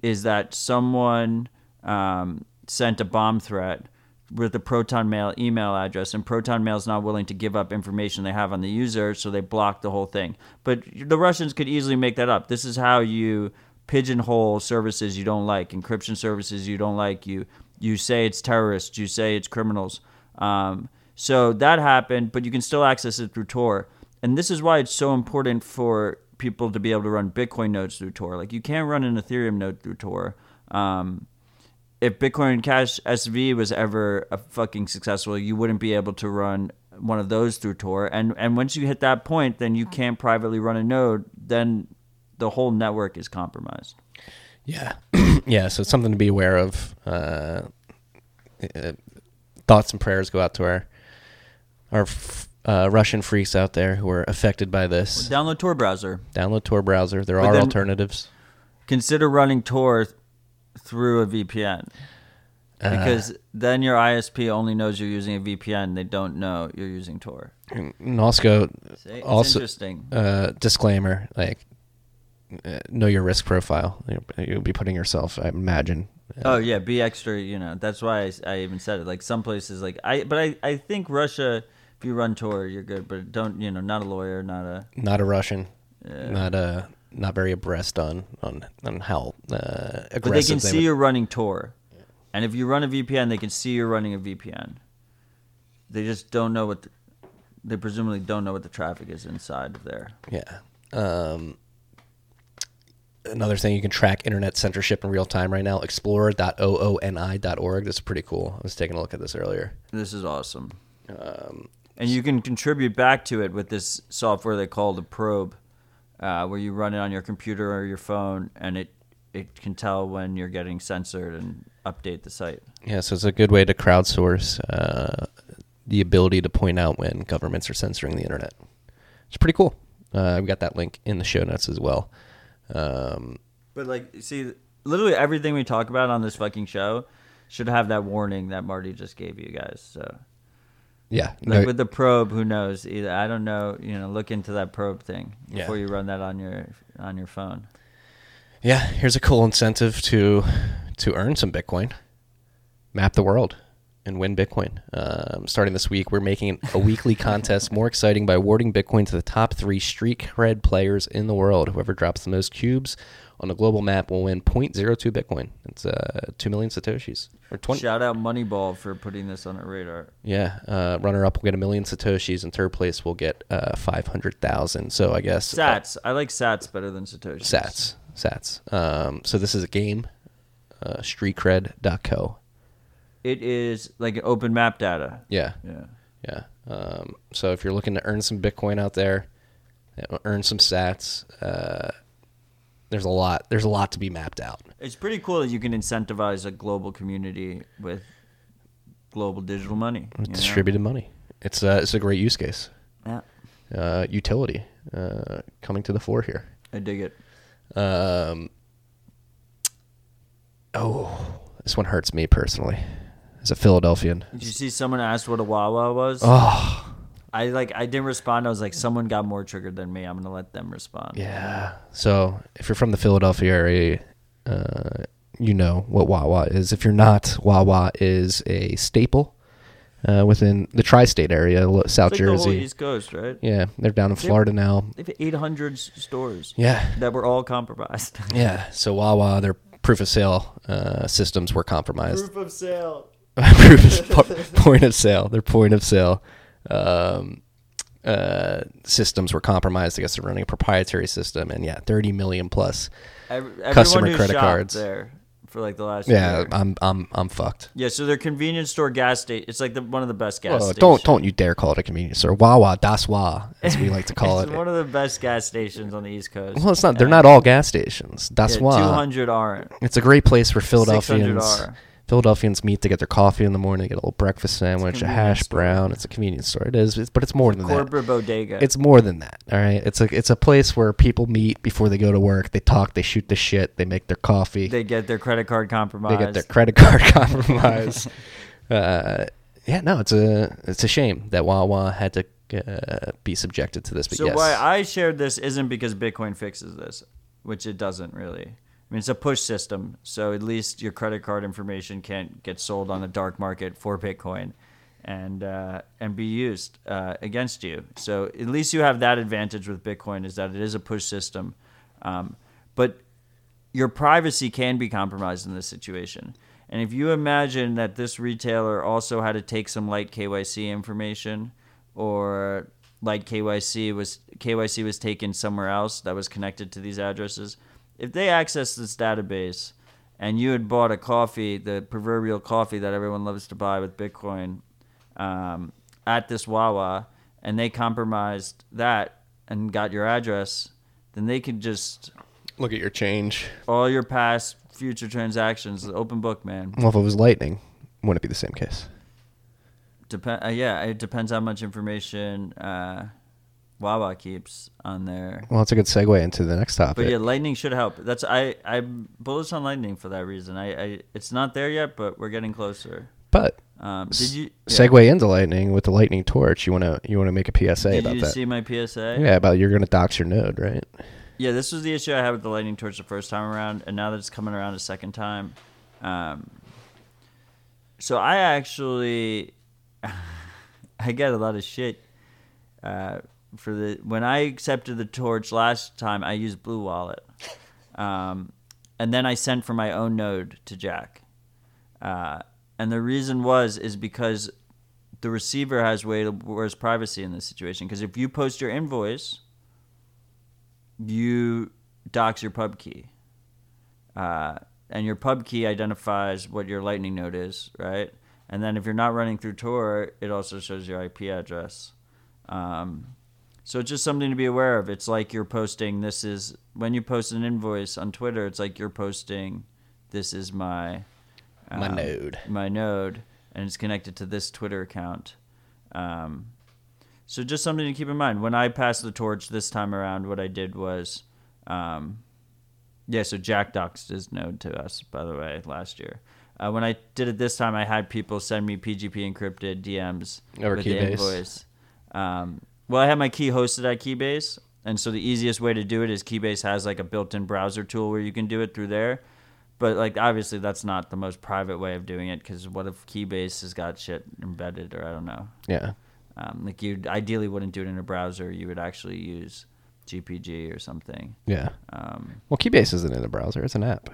B: is that someone um, sent a bomb threat with the Proton Mail email address, and Proton Mail is not willing to give up information they have on the user, so they block the whole thing. But the Russians could easily make that up. This is how you pigeonhole services you don't like, encryption services you don't like. You you say it's terrorists, you say it's criminals. Um, so that happened, but you can still access it through Tor. And this is why it's so important for people to be able to run Bitcoin nodes through Tor. Like you can't run an Ethereum node through Tor. Um, if Bitcoin Cash SV was ever a fucking successful, you wouldn't be able to run one of those through Tor. And and once you hit that point, then you can't privately run a node. Then the whole network is compromised.
A: Yeah, yeah. So it's something to be aware of. Uh, uh, thoughts and prayers go out to our our f- uh, Russian freaks out there who are affected by this.
B: Download Tor browser.
A: Download Tor browser. There
B: But
A: are alternatives.
B: Consider running Tor th- through a VPN.
A: Uh,
B: Because then your ISP only knows you're using a VPN. They don't know you're using Tor.
A: and also,
B: See?
A: Also
B: interesting.
A: uh, disclaimer: like, uh, know your risk profile. You- You'll be putting yourself, I imagine. uh,
B: Oh yeah, be extra. You know that's why I, I even said it. Like some places, like I, but I, I think Russia. If you run Tor, you're good. But don't you know? Not a lawyer, not a.
A: not a Russian,
B: Yeah.
A: not a. not very abreast on on on how uh, aggressive
B: But they can see
A: would-
B: you're running Tor, and if you run a VPN, they can see you're running a VPN. They just don't know what. The, they presumably don't know what the traffic is inside of there.
A: Yeah. Um, another thing you can track internet censorship in real time right now. Explorer.ooni.org. That's pretty cool. I was taking a look at this earlier.
B: This is awesome.
A: Um,
B: And you can contribute back to it with this software they call the Probe, uh, where you run it on your computer or your phone, and it it can tell when you're getting censored and update the site.
A: yeah, so it's a good way to crowdsource uh, the ability to point out when governments are censoring the internet. It's pretty cool. Uh, we got that link in the show notes as well. Um,
B: But like, see, literally everything we talk about on this fucking show should have that warning that Marty just gave you guys. So,
A: yeah,
B: like
A: no-
B: with the probe, who knows? Either I don't know. You know, look into that probe thing
A: Yeah.
B: before you run that on your on your phone.
A: Yeah, here's a cool incentive to to earn some Bitcoin. Map the world and win Bitcoin. Um, starting this week, we're making a weekly contest more exciting by awarding Bitcoin to the top three street cred players in the world. Whoever drops the most cubes on the global map will win 0.02 Bitcoin. It's uh, two million satoshis or twenty.
B: Shout out Moneyball for putting this on our radar.
A: Yeah, uh, runner up will get a million satoshis, and third place will get uh, five hundred thousand. So I guess uh,
B: Sats. I like Sats better than Satoshi.
A: Sats. Sats. Um, so this is a game, uh, streetcred.co.
B: It is like open map data.
A: Yeah,
B: Yeah.
A: yeah. Um, so if you're looking to earn some Bitcoin out there, earn some Sats, uh, there's a lot. There's a lot to be mapped out.
B: It's pretty cool that you can incentivize a global community with global digital money. you know?
A: Distributed money. It's uh, it's a great use case.
B: Yeah.
A: Uh, utility uh, coming to the fore here.
B: I dig it.
A: Um, oh, this one hurts me personally. As a Philadelphian.
B: Did you see someone asked what a Wawa was?
A: Oh,
B: I like I didn't respond. I was like, someone got more triggered than me. I'm gonna let them respond.
A: Yeah. So if you're from the Philadelphia area, uh, you know what Wawa is. If you're not, Wawa is a staple uh, within the tri-state area, South
B: like
A: Jersey.
B: East Coast, right?
A: Yeah, they're down in Florida now.
B: They have 800 s- stores
A: Yeah,
B: that were all compromised.
A: yeah. So Wawa, their proof of sale uh, systems were compromised.
B: Proof of sale.
A: proof of, po- point of sale. Their point of sale um, uh, systems were compromised. I guess they're running a proprietary system, and yeah, 30 million plus.
B: Every,
A: Customer credit cards.
B: there for like the last
A: Yeah,
B: year.
A: I'm I'm I'm fucked.
B: yeah. So their convenience store gas station. It's like the, one of the best gas.
A: Well,
B: stations.
A: don't don't you dare call it a convenience store. Wawa, das Wa, as we like to call
B: it's
A: it.
B: one of the best gas stations on the East Coast.
A: Well, it's not. They're not all gas stations. Das
B: yeah,
A: Wa.
B: 200 aren't.
A: It's a great place
B: 600
A: Philadelphians
B: are.
A: Philadelphians meet to get their coffee in the morning, get a little breakfast sandwich, a
B: convenience
A: hash
B: store.
A: brown. It's a convenience store. It is, it's, but it's more than that.
B: Corporate bodega.
A: It's more than that. All right. It's a it's a place where people meet before they go to work. They talk. They shoot the shit. They make their coffee.
B: they get their credit card compromised.
A: They get their credit card compromised. uh, yeah, no, it's a it's a shame that Wawa had to uh, be subjected to this. But
B: So
A: yes,
B: why I shared this isn't because Bitcoin fixes this, which it doesn't really. I mean, it's a push system, so at least your credit card information can't get sold on the dark market for Bitcoin, and uh, and be used uh, against you. So at least you have that advantage with Bitcoin is that it is a push system, um, but your privacy can be compromised in this situation. And if you imagine that this retailer also had to take some light KYC information or light KYC was KYC was taken somewhere else that was connected to these addresses, if they access this database and you had bought a coffee, the proverbial coffee that everyone loves to buy with Bitcoin, um, at this Wawa, and they compromised that and got your address, then they could just
A: look at your change.
B: all your past future transactions open book man
A: Well, if it was Lightning, wouldn't it be the same case?
B: depend uh, yeah it depends how much information uh wawa keeps on there
A: Well, it's a good segue into the next topic.
B: but yeah lightning should help that's i i'm bullish on lightning for that reason i, I it's not there yet but we're getting closer
A: But
B: um did you yeah.
A: segue into Lightning with the Lightning torch. You wanna you wanna make a PSA
B: did
A: about
B: you
A: that?
B: see my psa
A: yeah, about you're gonna dox your node, right?
B: Yeah, this was the issue I had with the lightning torch the first time around, and now that it's coming around a second time, um, so I actually I get a lot of shit uh, for the when I accepted the torch last time. I used BlueWallet, um, and then I sent for my own node to Jack, uh, and the reason was is because the receiver has way worse privacy in this situation. Because if you post your invoice you dox your pub key. Uh, and your pub key identifies what your Lightning node is, right? And then if you're not running through Tor, it also shows your IP address. Um, so it's just something to be aware of. It's like you're posting, this is, when you post an invoice on Twitter, it's like you're posting, this is my,
A: My
B: um,
A: node.
B: My node, and it's connected to this Twitter account. Um, so just something to keep in mind. When I passed the torch this time around, what I did was, um, yeah. So Jack doxed his node to us, by the way, last year. Uh, when I did it this time, I had people send me PGP encrypted DMs
A: Over
B: with
A: Keybase.
B: the invoice. Um, well, I have my key hosted at Keybase, and so the easiest way to do it is Keybase has like a built-in browser tool where you can do it through there. But like obviously that's not the most private way of doing it because what if Keybase has got shit embedded or I don't know.
A: Yeah.
B: Um, like you ideally wouldn't do it in a browser. You would actually use GPG or something.
A: Yeah.
B: Um,
A: Well, Keybase isn't in a browser; it's an app.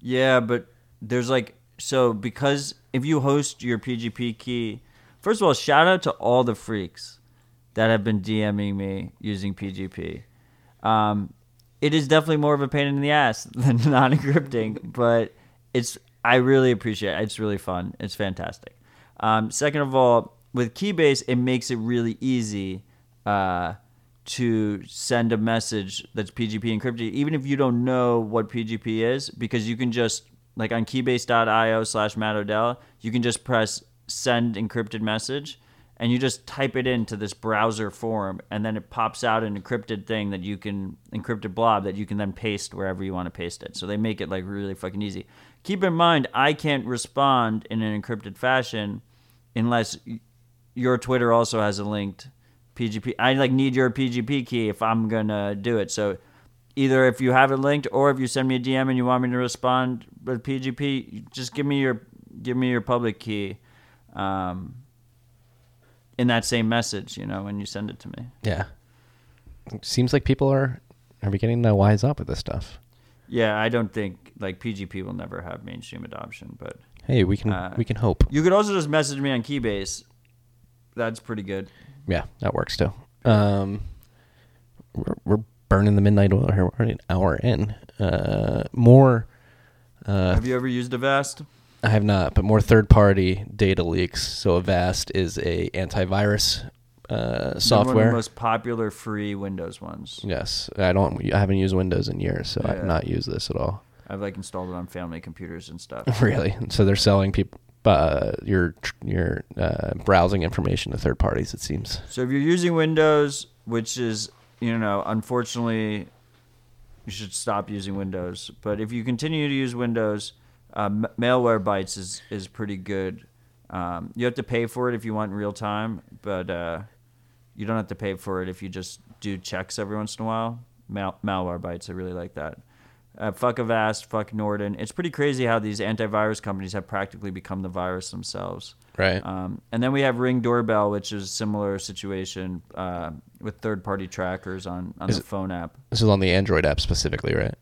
B: yeah, but there's like so because if you host your PGP key, first of all, shout out to all the freaks that have been DMing me using PGP. Um, it is definitely more of a pain in the ass than non-encrypting, but it's I really appreciate it. It's really fun. It's fantastic. Um, second of all, with Keybase, it makes it really easy uh, to send a message that's PGP encrypted, even if you don't know what PGP is, because you can just like on keybase.io slash Matt Odell, you can just press send encrypted message and you just type it into this browser form and then it pops out an encrypted thing that you can encrypted blob that you can then paste wherever you want to paste it. So they make it like really fucking easy. Keep in mind I can't respond in an encrypted fashion unless your Twitter also has a linked PGP. I like need your PGP key if I'm gonna do it. So either if you have it linked or if you send me a DM and you want me to respond with PGP, just give me your give me your public key. Um, in that same message, you know, when you send it to me.
A: Yeah. Seems like people are are beginning to wise up with this stuff.
B: Yeah, I don't think like PGP will never have mainstream adoption, but
A: Hey, we can
B: Uh,
A: we can hope.
B: you could also just message me on Keybase. That's pretty good.
A: Yeah, that works too. Um, we're, we're burning the midnight oil here. We're an hour in. Uh, more. Uh,
B: Have you ever used Avast?
A: I have not, but more third-party data leaks. So Avast is a antivirus uh,
B: They're One of
A: software.
B: the most popular free Windows ones.
A: yes, I don't. I haven't used Windows in years, so I've not used this at all.
B: I've like installed it on family computers and stuff.
A: really? So they're selling people uh, your your uh, browsing information to third parties. It seems.
B: So if you're using Windows, which is, you know, unfortunately, you should stop using Windows. But if you continue to use Windows, Uh, Malwarebytes is is pretty good. Um, you have to pay for it if you want in real time, but uh, you don't have to pay for it if you just do checks every once in a while. Mal- Malwarebytes, I really like that. Uh, fuck Avast, fuck Norton. It's pretty crazy how these antivirus companies have practically become the virus themselves.
A: Right.
B: Um, and then we have Ring Doorbell, which is a similar situation uh, with third-party trackers on, on
A: Is
B: the
A: it-
B: phone app.
A: this is on the Android app specifically, right?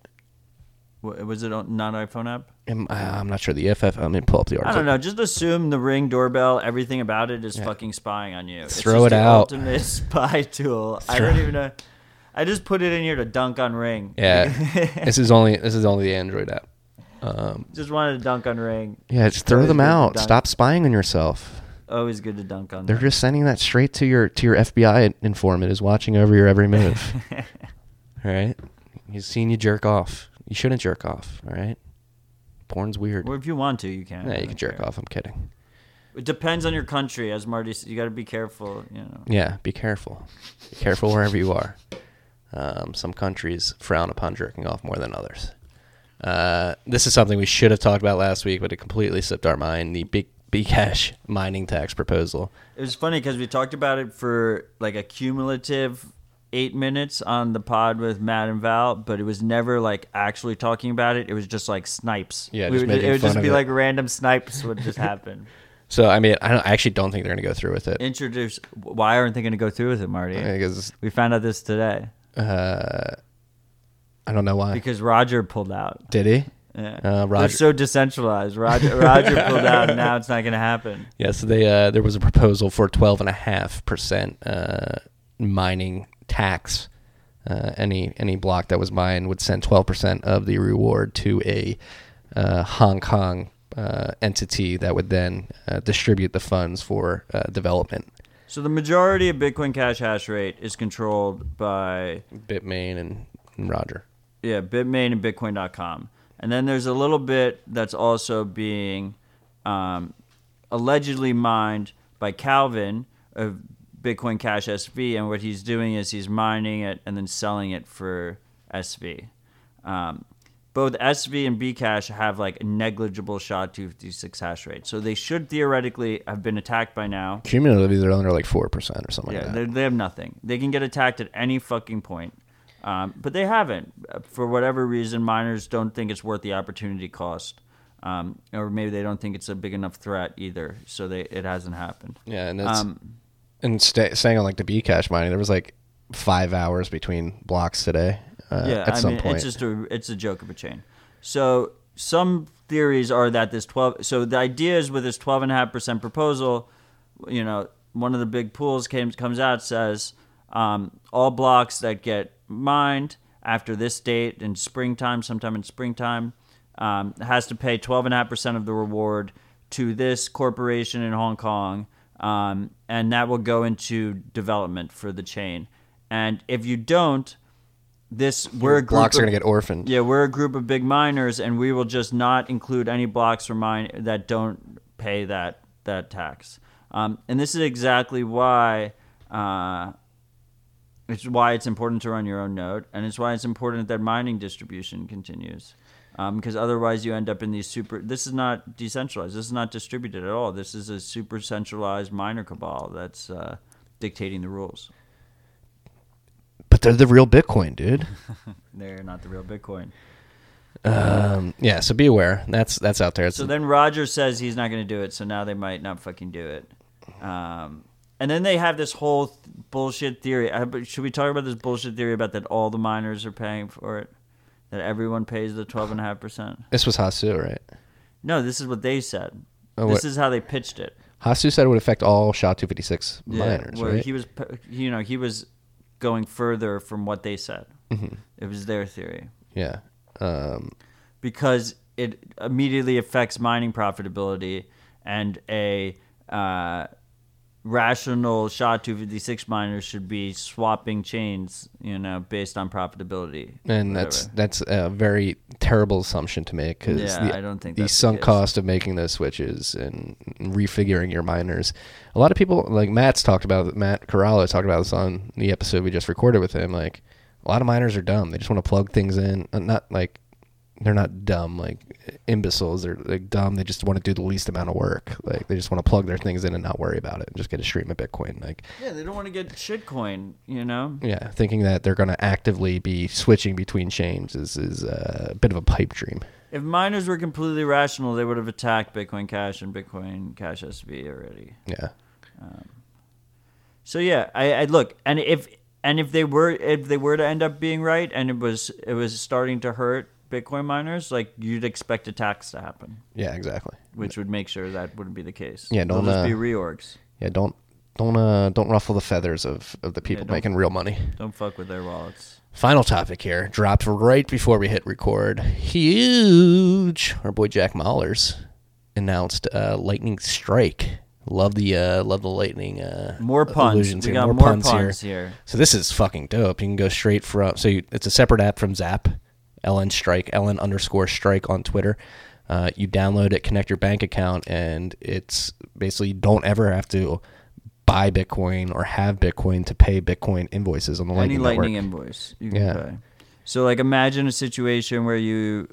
B: Wa- Was it not iPhone app?
A: Am- I- I'm not sure the EFF. I'm gonna pull up the article.
B: I don't know. Just assume the Ring Doorbell, everything about it is
A: Yeah.
B: fucking spying on you. It's
A: Throw it out.
B: Ultimate spy tool. I don't even know. I just put it in here to dunk on Ring.
A: Yeah, this is only this is only the Android app. Um,
B: just wanted to dunk on Ring.
A: yeah, just throw
B: Always
A: them out. Stop spying on yourself.
B: Always good to dunk on.
A: They're
B: them.
A: just sending that straight to your to your FBI informant who's watching over your every move. all right, he's seen you jerk off. You shouldn't jerk off. All right, porn's weird.
B: Well, if you want to, you can.
A: yeah, you can jerk
B: care.
A: off. I'm kidding.
B: It depends on your country, as Marty. said. You got to be careful. You know.
A: Yeah, be careful. Be careful wherever you are. Um, some countries frown upon jerking off more than others. Uh, this is something we should have talked about last week, but it completely slipped our mind. The big Bcash mining tax proposal.
B: It was funny because we talked about it for like a cumulative eight minutes on the pod with Matt and Val, but it was never like actually talking about it. It was just like snipes.
A: Yeah,
B: we
A: just
B: would,
A: making
B: it would
A: fun
B: just
A: of
B: be
A: it.
B: like random snipes would just happen.
A: So I mean, I, don't, I actually don't think they're going to go through with it
B: Introduce. Why aren't they going to go through with it, Marty?
A: because
B: We found out this today
A: uh, I don't know why.
B: because Roger pulled out.
A: Did he?
B: Yeah.
A: Uh,
B: They're
A: Roger.
B: so decentralized. Roger, Roger pulled out, and now it's not going to happen.
A: Yeah, so they uh, there was a proposal for twelve and a half percent uh, mining tax. Uh, any any block that was mined would send twelve percent of the reward to a uh, Hong Kong uh, entity that would then uh, distribute the funds for uh, development.
B: So the majority of Bitcoin Cash hash rate is controlled by
A: Bitmain and, and Roger.
B: Yeah, Bitmain and Bitcoin.com. And then there's a little bit that's also being um, allegedly mined by Calvin of Bitcoin Cash SV. And what he's doing is he's mining it and then selling it for SV. Um, both SV and Bcash have like a negligible SHA-256 hash rate. So they should theoretically have been attacked by now.
A: Cumulatively, they're under like four percent or something
B: Yeah,
A: like
B: they,
A: that.
B: they have nothing. They can get attacked at any fucking point. Um, but they haven't. For whatever reason, miners don't think it's worth the opportunity cost. Um, or maybe they don't think it's a big enough threat either. So they it hasn't happened.
A: Yeah, and that's
B: Um,
A: and stay, staying on like the B cash mining, there was like five hours between blocks today. Uh,
B: yeah,
A: at
B: I
A: some
B: mean,
A: point.
B: it's just a it's a joke of a chain. So some theories are that this twelve. So the idea is with this twelve and a half percent proposal, you know, one of the big pools came comes out says um, all blocks that get mined after this date in springtime, sometime in springtime, um, has to pay twelve and a half percent of the reward to this corporation in Hong Kong, um, and that will go into development for the chain. And if you don't, this we're a group
A: blocks are going to get orphaned.
B: yeah, we're a group of big miners, and we will just not include any blocks for mine that don't pay that that tax. Um, and this is exactly why uh, it's why it's important to run your own node, and it's why it's important that mining distribution continues. Because otherwise, you end up in these super. This is not decentralized. This is not distributed at all. This is a super centralized miner cabal that's uh, dictating the rules.
A: But they're the real Bitcoin, dude.
B: They're not the real Bitcoin.
A: Um, yeah, so be aware. That's that's out there. It's,
B: So then Roger says he's not going to do it, so now they might not fucking do it. Um, and then they have this whole th- bullshit theory. But Should we talk about this bullshit theory about that all the miners are paying for it? That everyone pays the 12.5%?
A: this was Hasu, right?
B: No, this is what they said.
A: Oh,
B: this
A: what-
B: is how they pitched it.
A: Hasu said it would affect all SHA-256
B: Yeah,
A: miners,
B: where
A: right?
B: he was, you know, he was going further from what they said.
A: Mm-hmm.
B: It was their theory.
A: yeah. Um,
B: because it immediately affects mining profitability and a uh, rational SHA-256 miners should be swapping chains, you know, based on profitability.
A: and that's that's a very terrible assumption to make because
B: Yeah,
A: the,
B: I don't think
A: the
B: the
A: sunk
B: case.
A: cost of making those switches and refiguring your miners. A lot of people, like Matt's talked about, Matt Corallo talked about this on the episode we just recorded with him. Like a lot of miners are dumb; they just want to plug things in, uh, not like they're not dumb like imbeciles. They're like dumb. They just want to do the least amount of work. Like they just want to plug their things in and not worry about it and just get a stream of Bitcoin. Like
B: Yeah, they don't want to get shitcoin, you know?
A: yeah, thinking that they're going to actively be switching between chains is is a bit of a pipe dream.
B: If miners were completely rational, they would have attacked Bitcoin Cash and Bitcoin Cash SV already.
A: Yeah.
B: Um, so yeah, I, I look, and if and if they were if they were to end up being right, and it was it was starting to hurt Bitcoin miners, like you'd expect attacks to happen,
A: Yeah, exactly.
B: which would make sure that wouldn't be the case.
A: Yeah,
B: They'll
A: don't,
B: just
A: uh,
B: be reorgs.
A: Yeah, don't don't uh don't ruffle the feathers of of the people
B: don't-
A: making real money.
B: Don't fuck with their wallets.
A: Final topic here, dropped right before we hit record. Huge. Our boy Jack Mallers announced uh, lightning strike. Love the uh, love the lightning. Uh,
B: More puns. We
A: here.
B: got
A: more,
B: more
A: puns,
B: puns
A: here.
B: here.
A: So this is fucking dope. You can go straight from. So you, it's a separate app from Zap. LN Strike. LN underscore Strike on Twitter. Uh, you download it, connect your bank account, and it's basically you don't ever have to buy Bitcoin or have Bitcoin to pay Bitcoin invoices on the
B: Any
A: Lightning
B: lightning
A: Network.
B: invoice you can
A: Yeah.
B: pay. So like imagine a situation where you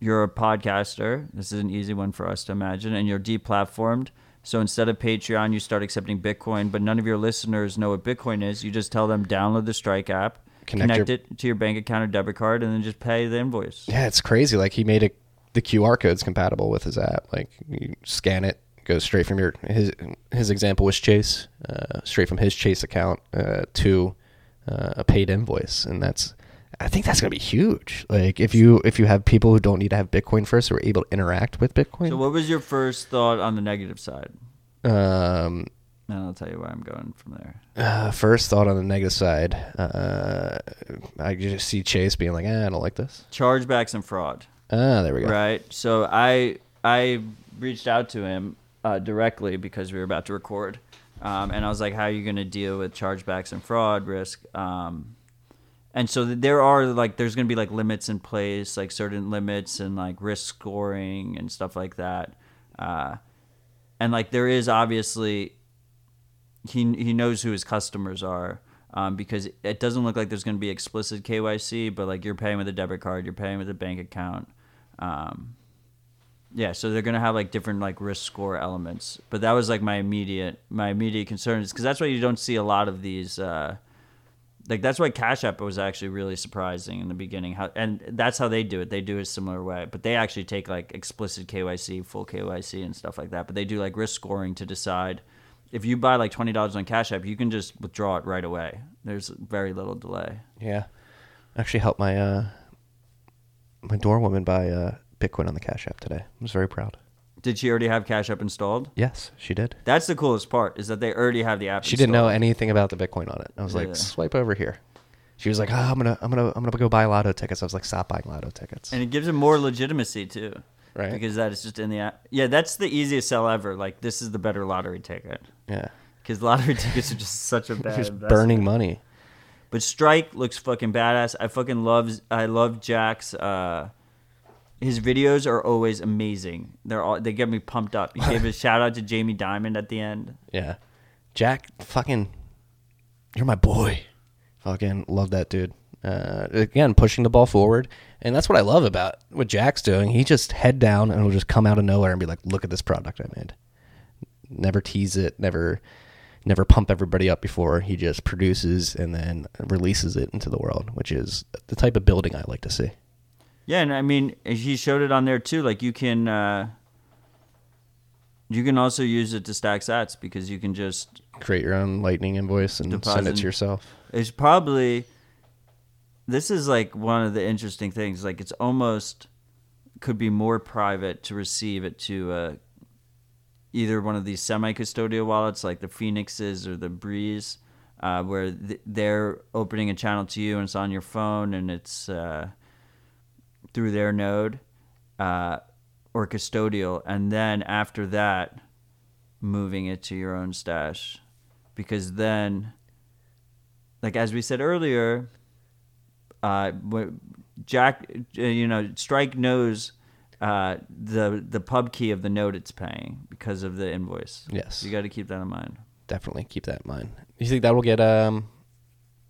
B: you're a podcaster. This is an easy one for us to imagine, and you're deplatformed. So instead of Patreon, you start accepting Bitcoin, but none of your listeners know what Bitcoin is. You just tell them download the Strike app,
A: Connect
B: connect,
A: your-
B: it to your bank account or debit card, and then just pay the invoice.
A: Yeah, it's crazy. Like he made it the QR code's compatible with his app. Like you scan it, goes straight from your his his example was Chase, uh, straight from his Chase account uh, to uh, a paid invoice, and that's I think that's gonna be huge. Like if you if you have people who don't need to have Bitcoin first who are able to interact with Bitcoin.
B: So what was your first thought on the negative side?
A: um,
B: And I'll tell you where I'm going from there.
A: uh, first thought on the negative side, uh, I just see Chase being like, eh, I don't like this.
B: Chargebacks and fraud.
A: Ah, there we go.
B: Right. So I I reached out to him uh, directly because we were about to record, um, and I was like, "How are you going to deal with chargebacks and fraud risk?" Um, and so there are like there's going to be like limits in place, like certain limits and like risk scoring and stuff like that. Uh, and like there is obviously he he knows who his customers are um, because it doesn't look like there's going to be explicit KYC, but like you're paying with a debit card, you're paying with a bank account. Um, yeah, so they're going to have like different like risk score elements, but that was like my immediate my immediate concern is because that's why you don't see a lot of these. Uh, like that's why Cash App was actually really surprising in the beginning. How and that's how they do it. They do it a similar way, but they actually take like explicit KYC, full KYC, and stuff like that. But they do like risk scoring to decide if you buy like twenty dollars on Cash App, you can just withdraw it right away. There's very little delay.
A: Yeah, actually helped my uh, my doorwoman buy uh, Bitcoin on the Cash App today. I was very proud.
B: Did she already have Cash App installed?
A: Yes, she did.
B: That's the coolest part is that they already have the app.
A: She didn't know
B: installed.
A: anything about the Bitcoin on it. I was
B: Yeah.
A: like, swipe over here. She was like, oh, I'm gonna, I'm gonna, I'm gonna go buy lotto tickets. I was like, stop buying lotto tickets.
B: and it gives it more legitimacy too.
A: Right.
B: Because that is just in the app. Yeah, that's the easiest sell ever. Like this is the better lottery ticket.
A: Yeah,
B: Because lottery tickets are just such a bad.
A: just burning money.
B: But Strike looks fucking badass. I fucking love. I love Jack's. Uh, his videos are always amazing. They're all. They get me pumped up. He gave a shout out to Jamie Dimon at the end.
A: Yeah, Jack, fucking, you're my boy. Fucking love that dude. Uh, again, pushing the ball forward, and that's what I love about what Jack's doing. He just head down and will just come out of nowhere and be like, "Look at this product I made." Never tease it. Never, never pump everybody up before. He just produces and then releases it into the world, which is the type of building I like to see.
B: Yeah, and I mean, he showed it on there too. Like you can. Uh, you can also use it to stack sats because you can just
A: Create your own Lightning invoice and send it to yourself.
B: it's probably this is like one of the interesting things like it's almost could be more private to receive it to uh, either one of these semi-custodial wallets like the phoenixes or the Breez uh, where th- they're opening a channel to you and it's on your phone and it's uh, through their node uh, or custodial. And then after that moving it to your own stash. Because then like as we said earlier, uh, Jack, uh, you know, Strike knows uh, the the pub key of the note it's paying because of the invoice.
A: Yes.
B: you got to keep that in mind.
A: definitely keep that in mind. You think that will get um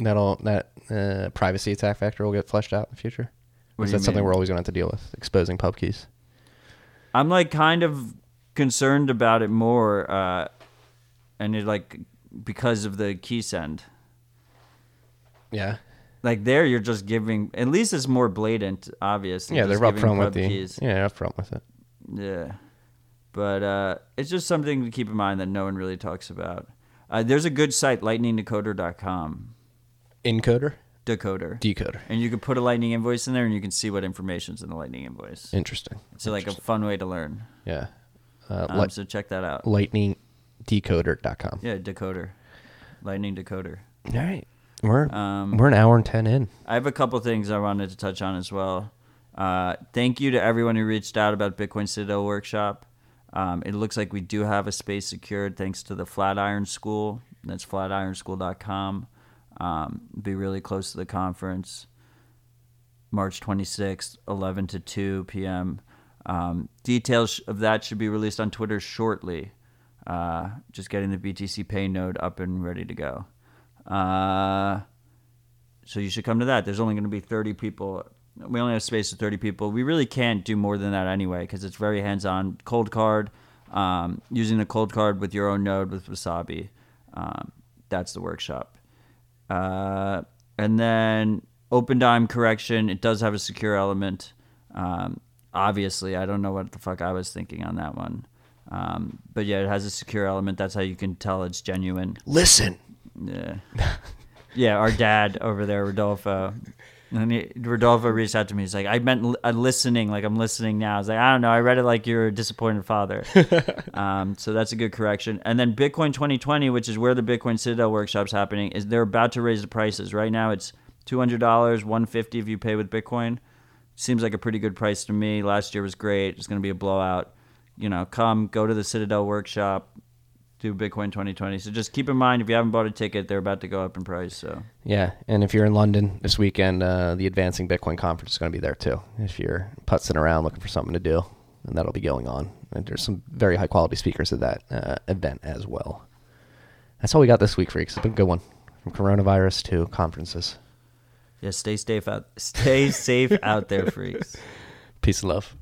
A: that'll that uh, privacy attack factor will get fleshed out in the future?
B: What
A: Is that something we're always going to have to deal with? Exposing pub keys.
B: I'm like kind of concerned about it more, uh, and it like because of the keysend.
A: Yeah.
B: Like there, you're just giving. At least it's more blatant, obvious.
A: Yeah, they're upfront with the.
B: keys.
A: Yeah, upfront with it.
B: Yeah. But uh, it's just something to keep in mind that no one really talks about. Uh, there's a good site, lightningdecoder.com.
A: Encoder,
B: Decoder.
A: decoder.
B: and you can put a lightning invoice in there and you can see what information's in the lightning invoice.
A: Interesting.
B: It's like a fun way to learn.
A: yeah. Uh,
B: Um,
A: li-
B: so check that out.
A: lightningdecoder.com.
B: Yeah, decoder. Lightning decoder.
A: All right. We're
B: Um,
A: we're an hour and ten in.
B: I have a couple things I wanted to touch on as well. Uh, thank you to everyone who reached out about Bitcoin Citadel Workshop. Um, it looks like we do have a space secured thanks to the Flatiron School. That's flatironschool.com. Um, be really close to the conference. March 26th, 11 to 2 p.m. Um, details of that should be released on Twitter shortly. Uh, just getting the BTCPay node up and ready to go. Uh, so you should come to that. There's only going to be 30 people. We only have space for 30 people. We really can't do more than that anyway because it's very hands on. Coldcard, um, using the Coldcard with your own node with Wasabi. Um, that's the workshop. Uh, and then Opendime correction. It does have a secure element. Um, obviously, I don't know what the fuck I was thinking on that one. Um, but yeah, it has a secure element. That's how you can tell it's genuine.
A: Listen.
B: Yeah. yeah, our dad over there, Rodolfo. And he, Rodolfo reached out to me. He's like, I meant li- uh, listening, like I'm listening now. I was like, I don't know. I read it like you're a disappointed father. um, so that's a good correction. And then Bitcoin 2020, which is where the Bitcoin Citadel workshop's happening, is they're about to raise the prices. Right now, it's two hundred dollars, one fifty if you pay with Bitcoin. Seems like a pretty good price to me. Last year was great. It's going to be a blowout. You know, come go to the Citadel workshop do Bitcoin 2020. So just keep in mind if you haven't bought a ticket, they're about to go up in price. So
A: Yeah, and if you're in London this weekend, uh, the Advancing Bitcoin Conference is going to be there too. If you're putzing around looking for something to do, and that'll be going on. And there's some very high quality speakers at that uh, event as well. That's all we got this week, freaks. It's been a good one. From coronavirus to conferences.
B: yeah, stay safe out. Stay safe out there, freaks.
A: Peace and love.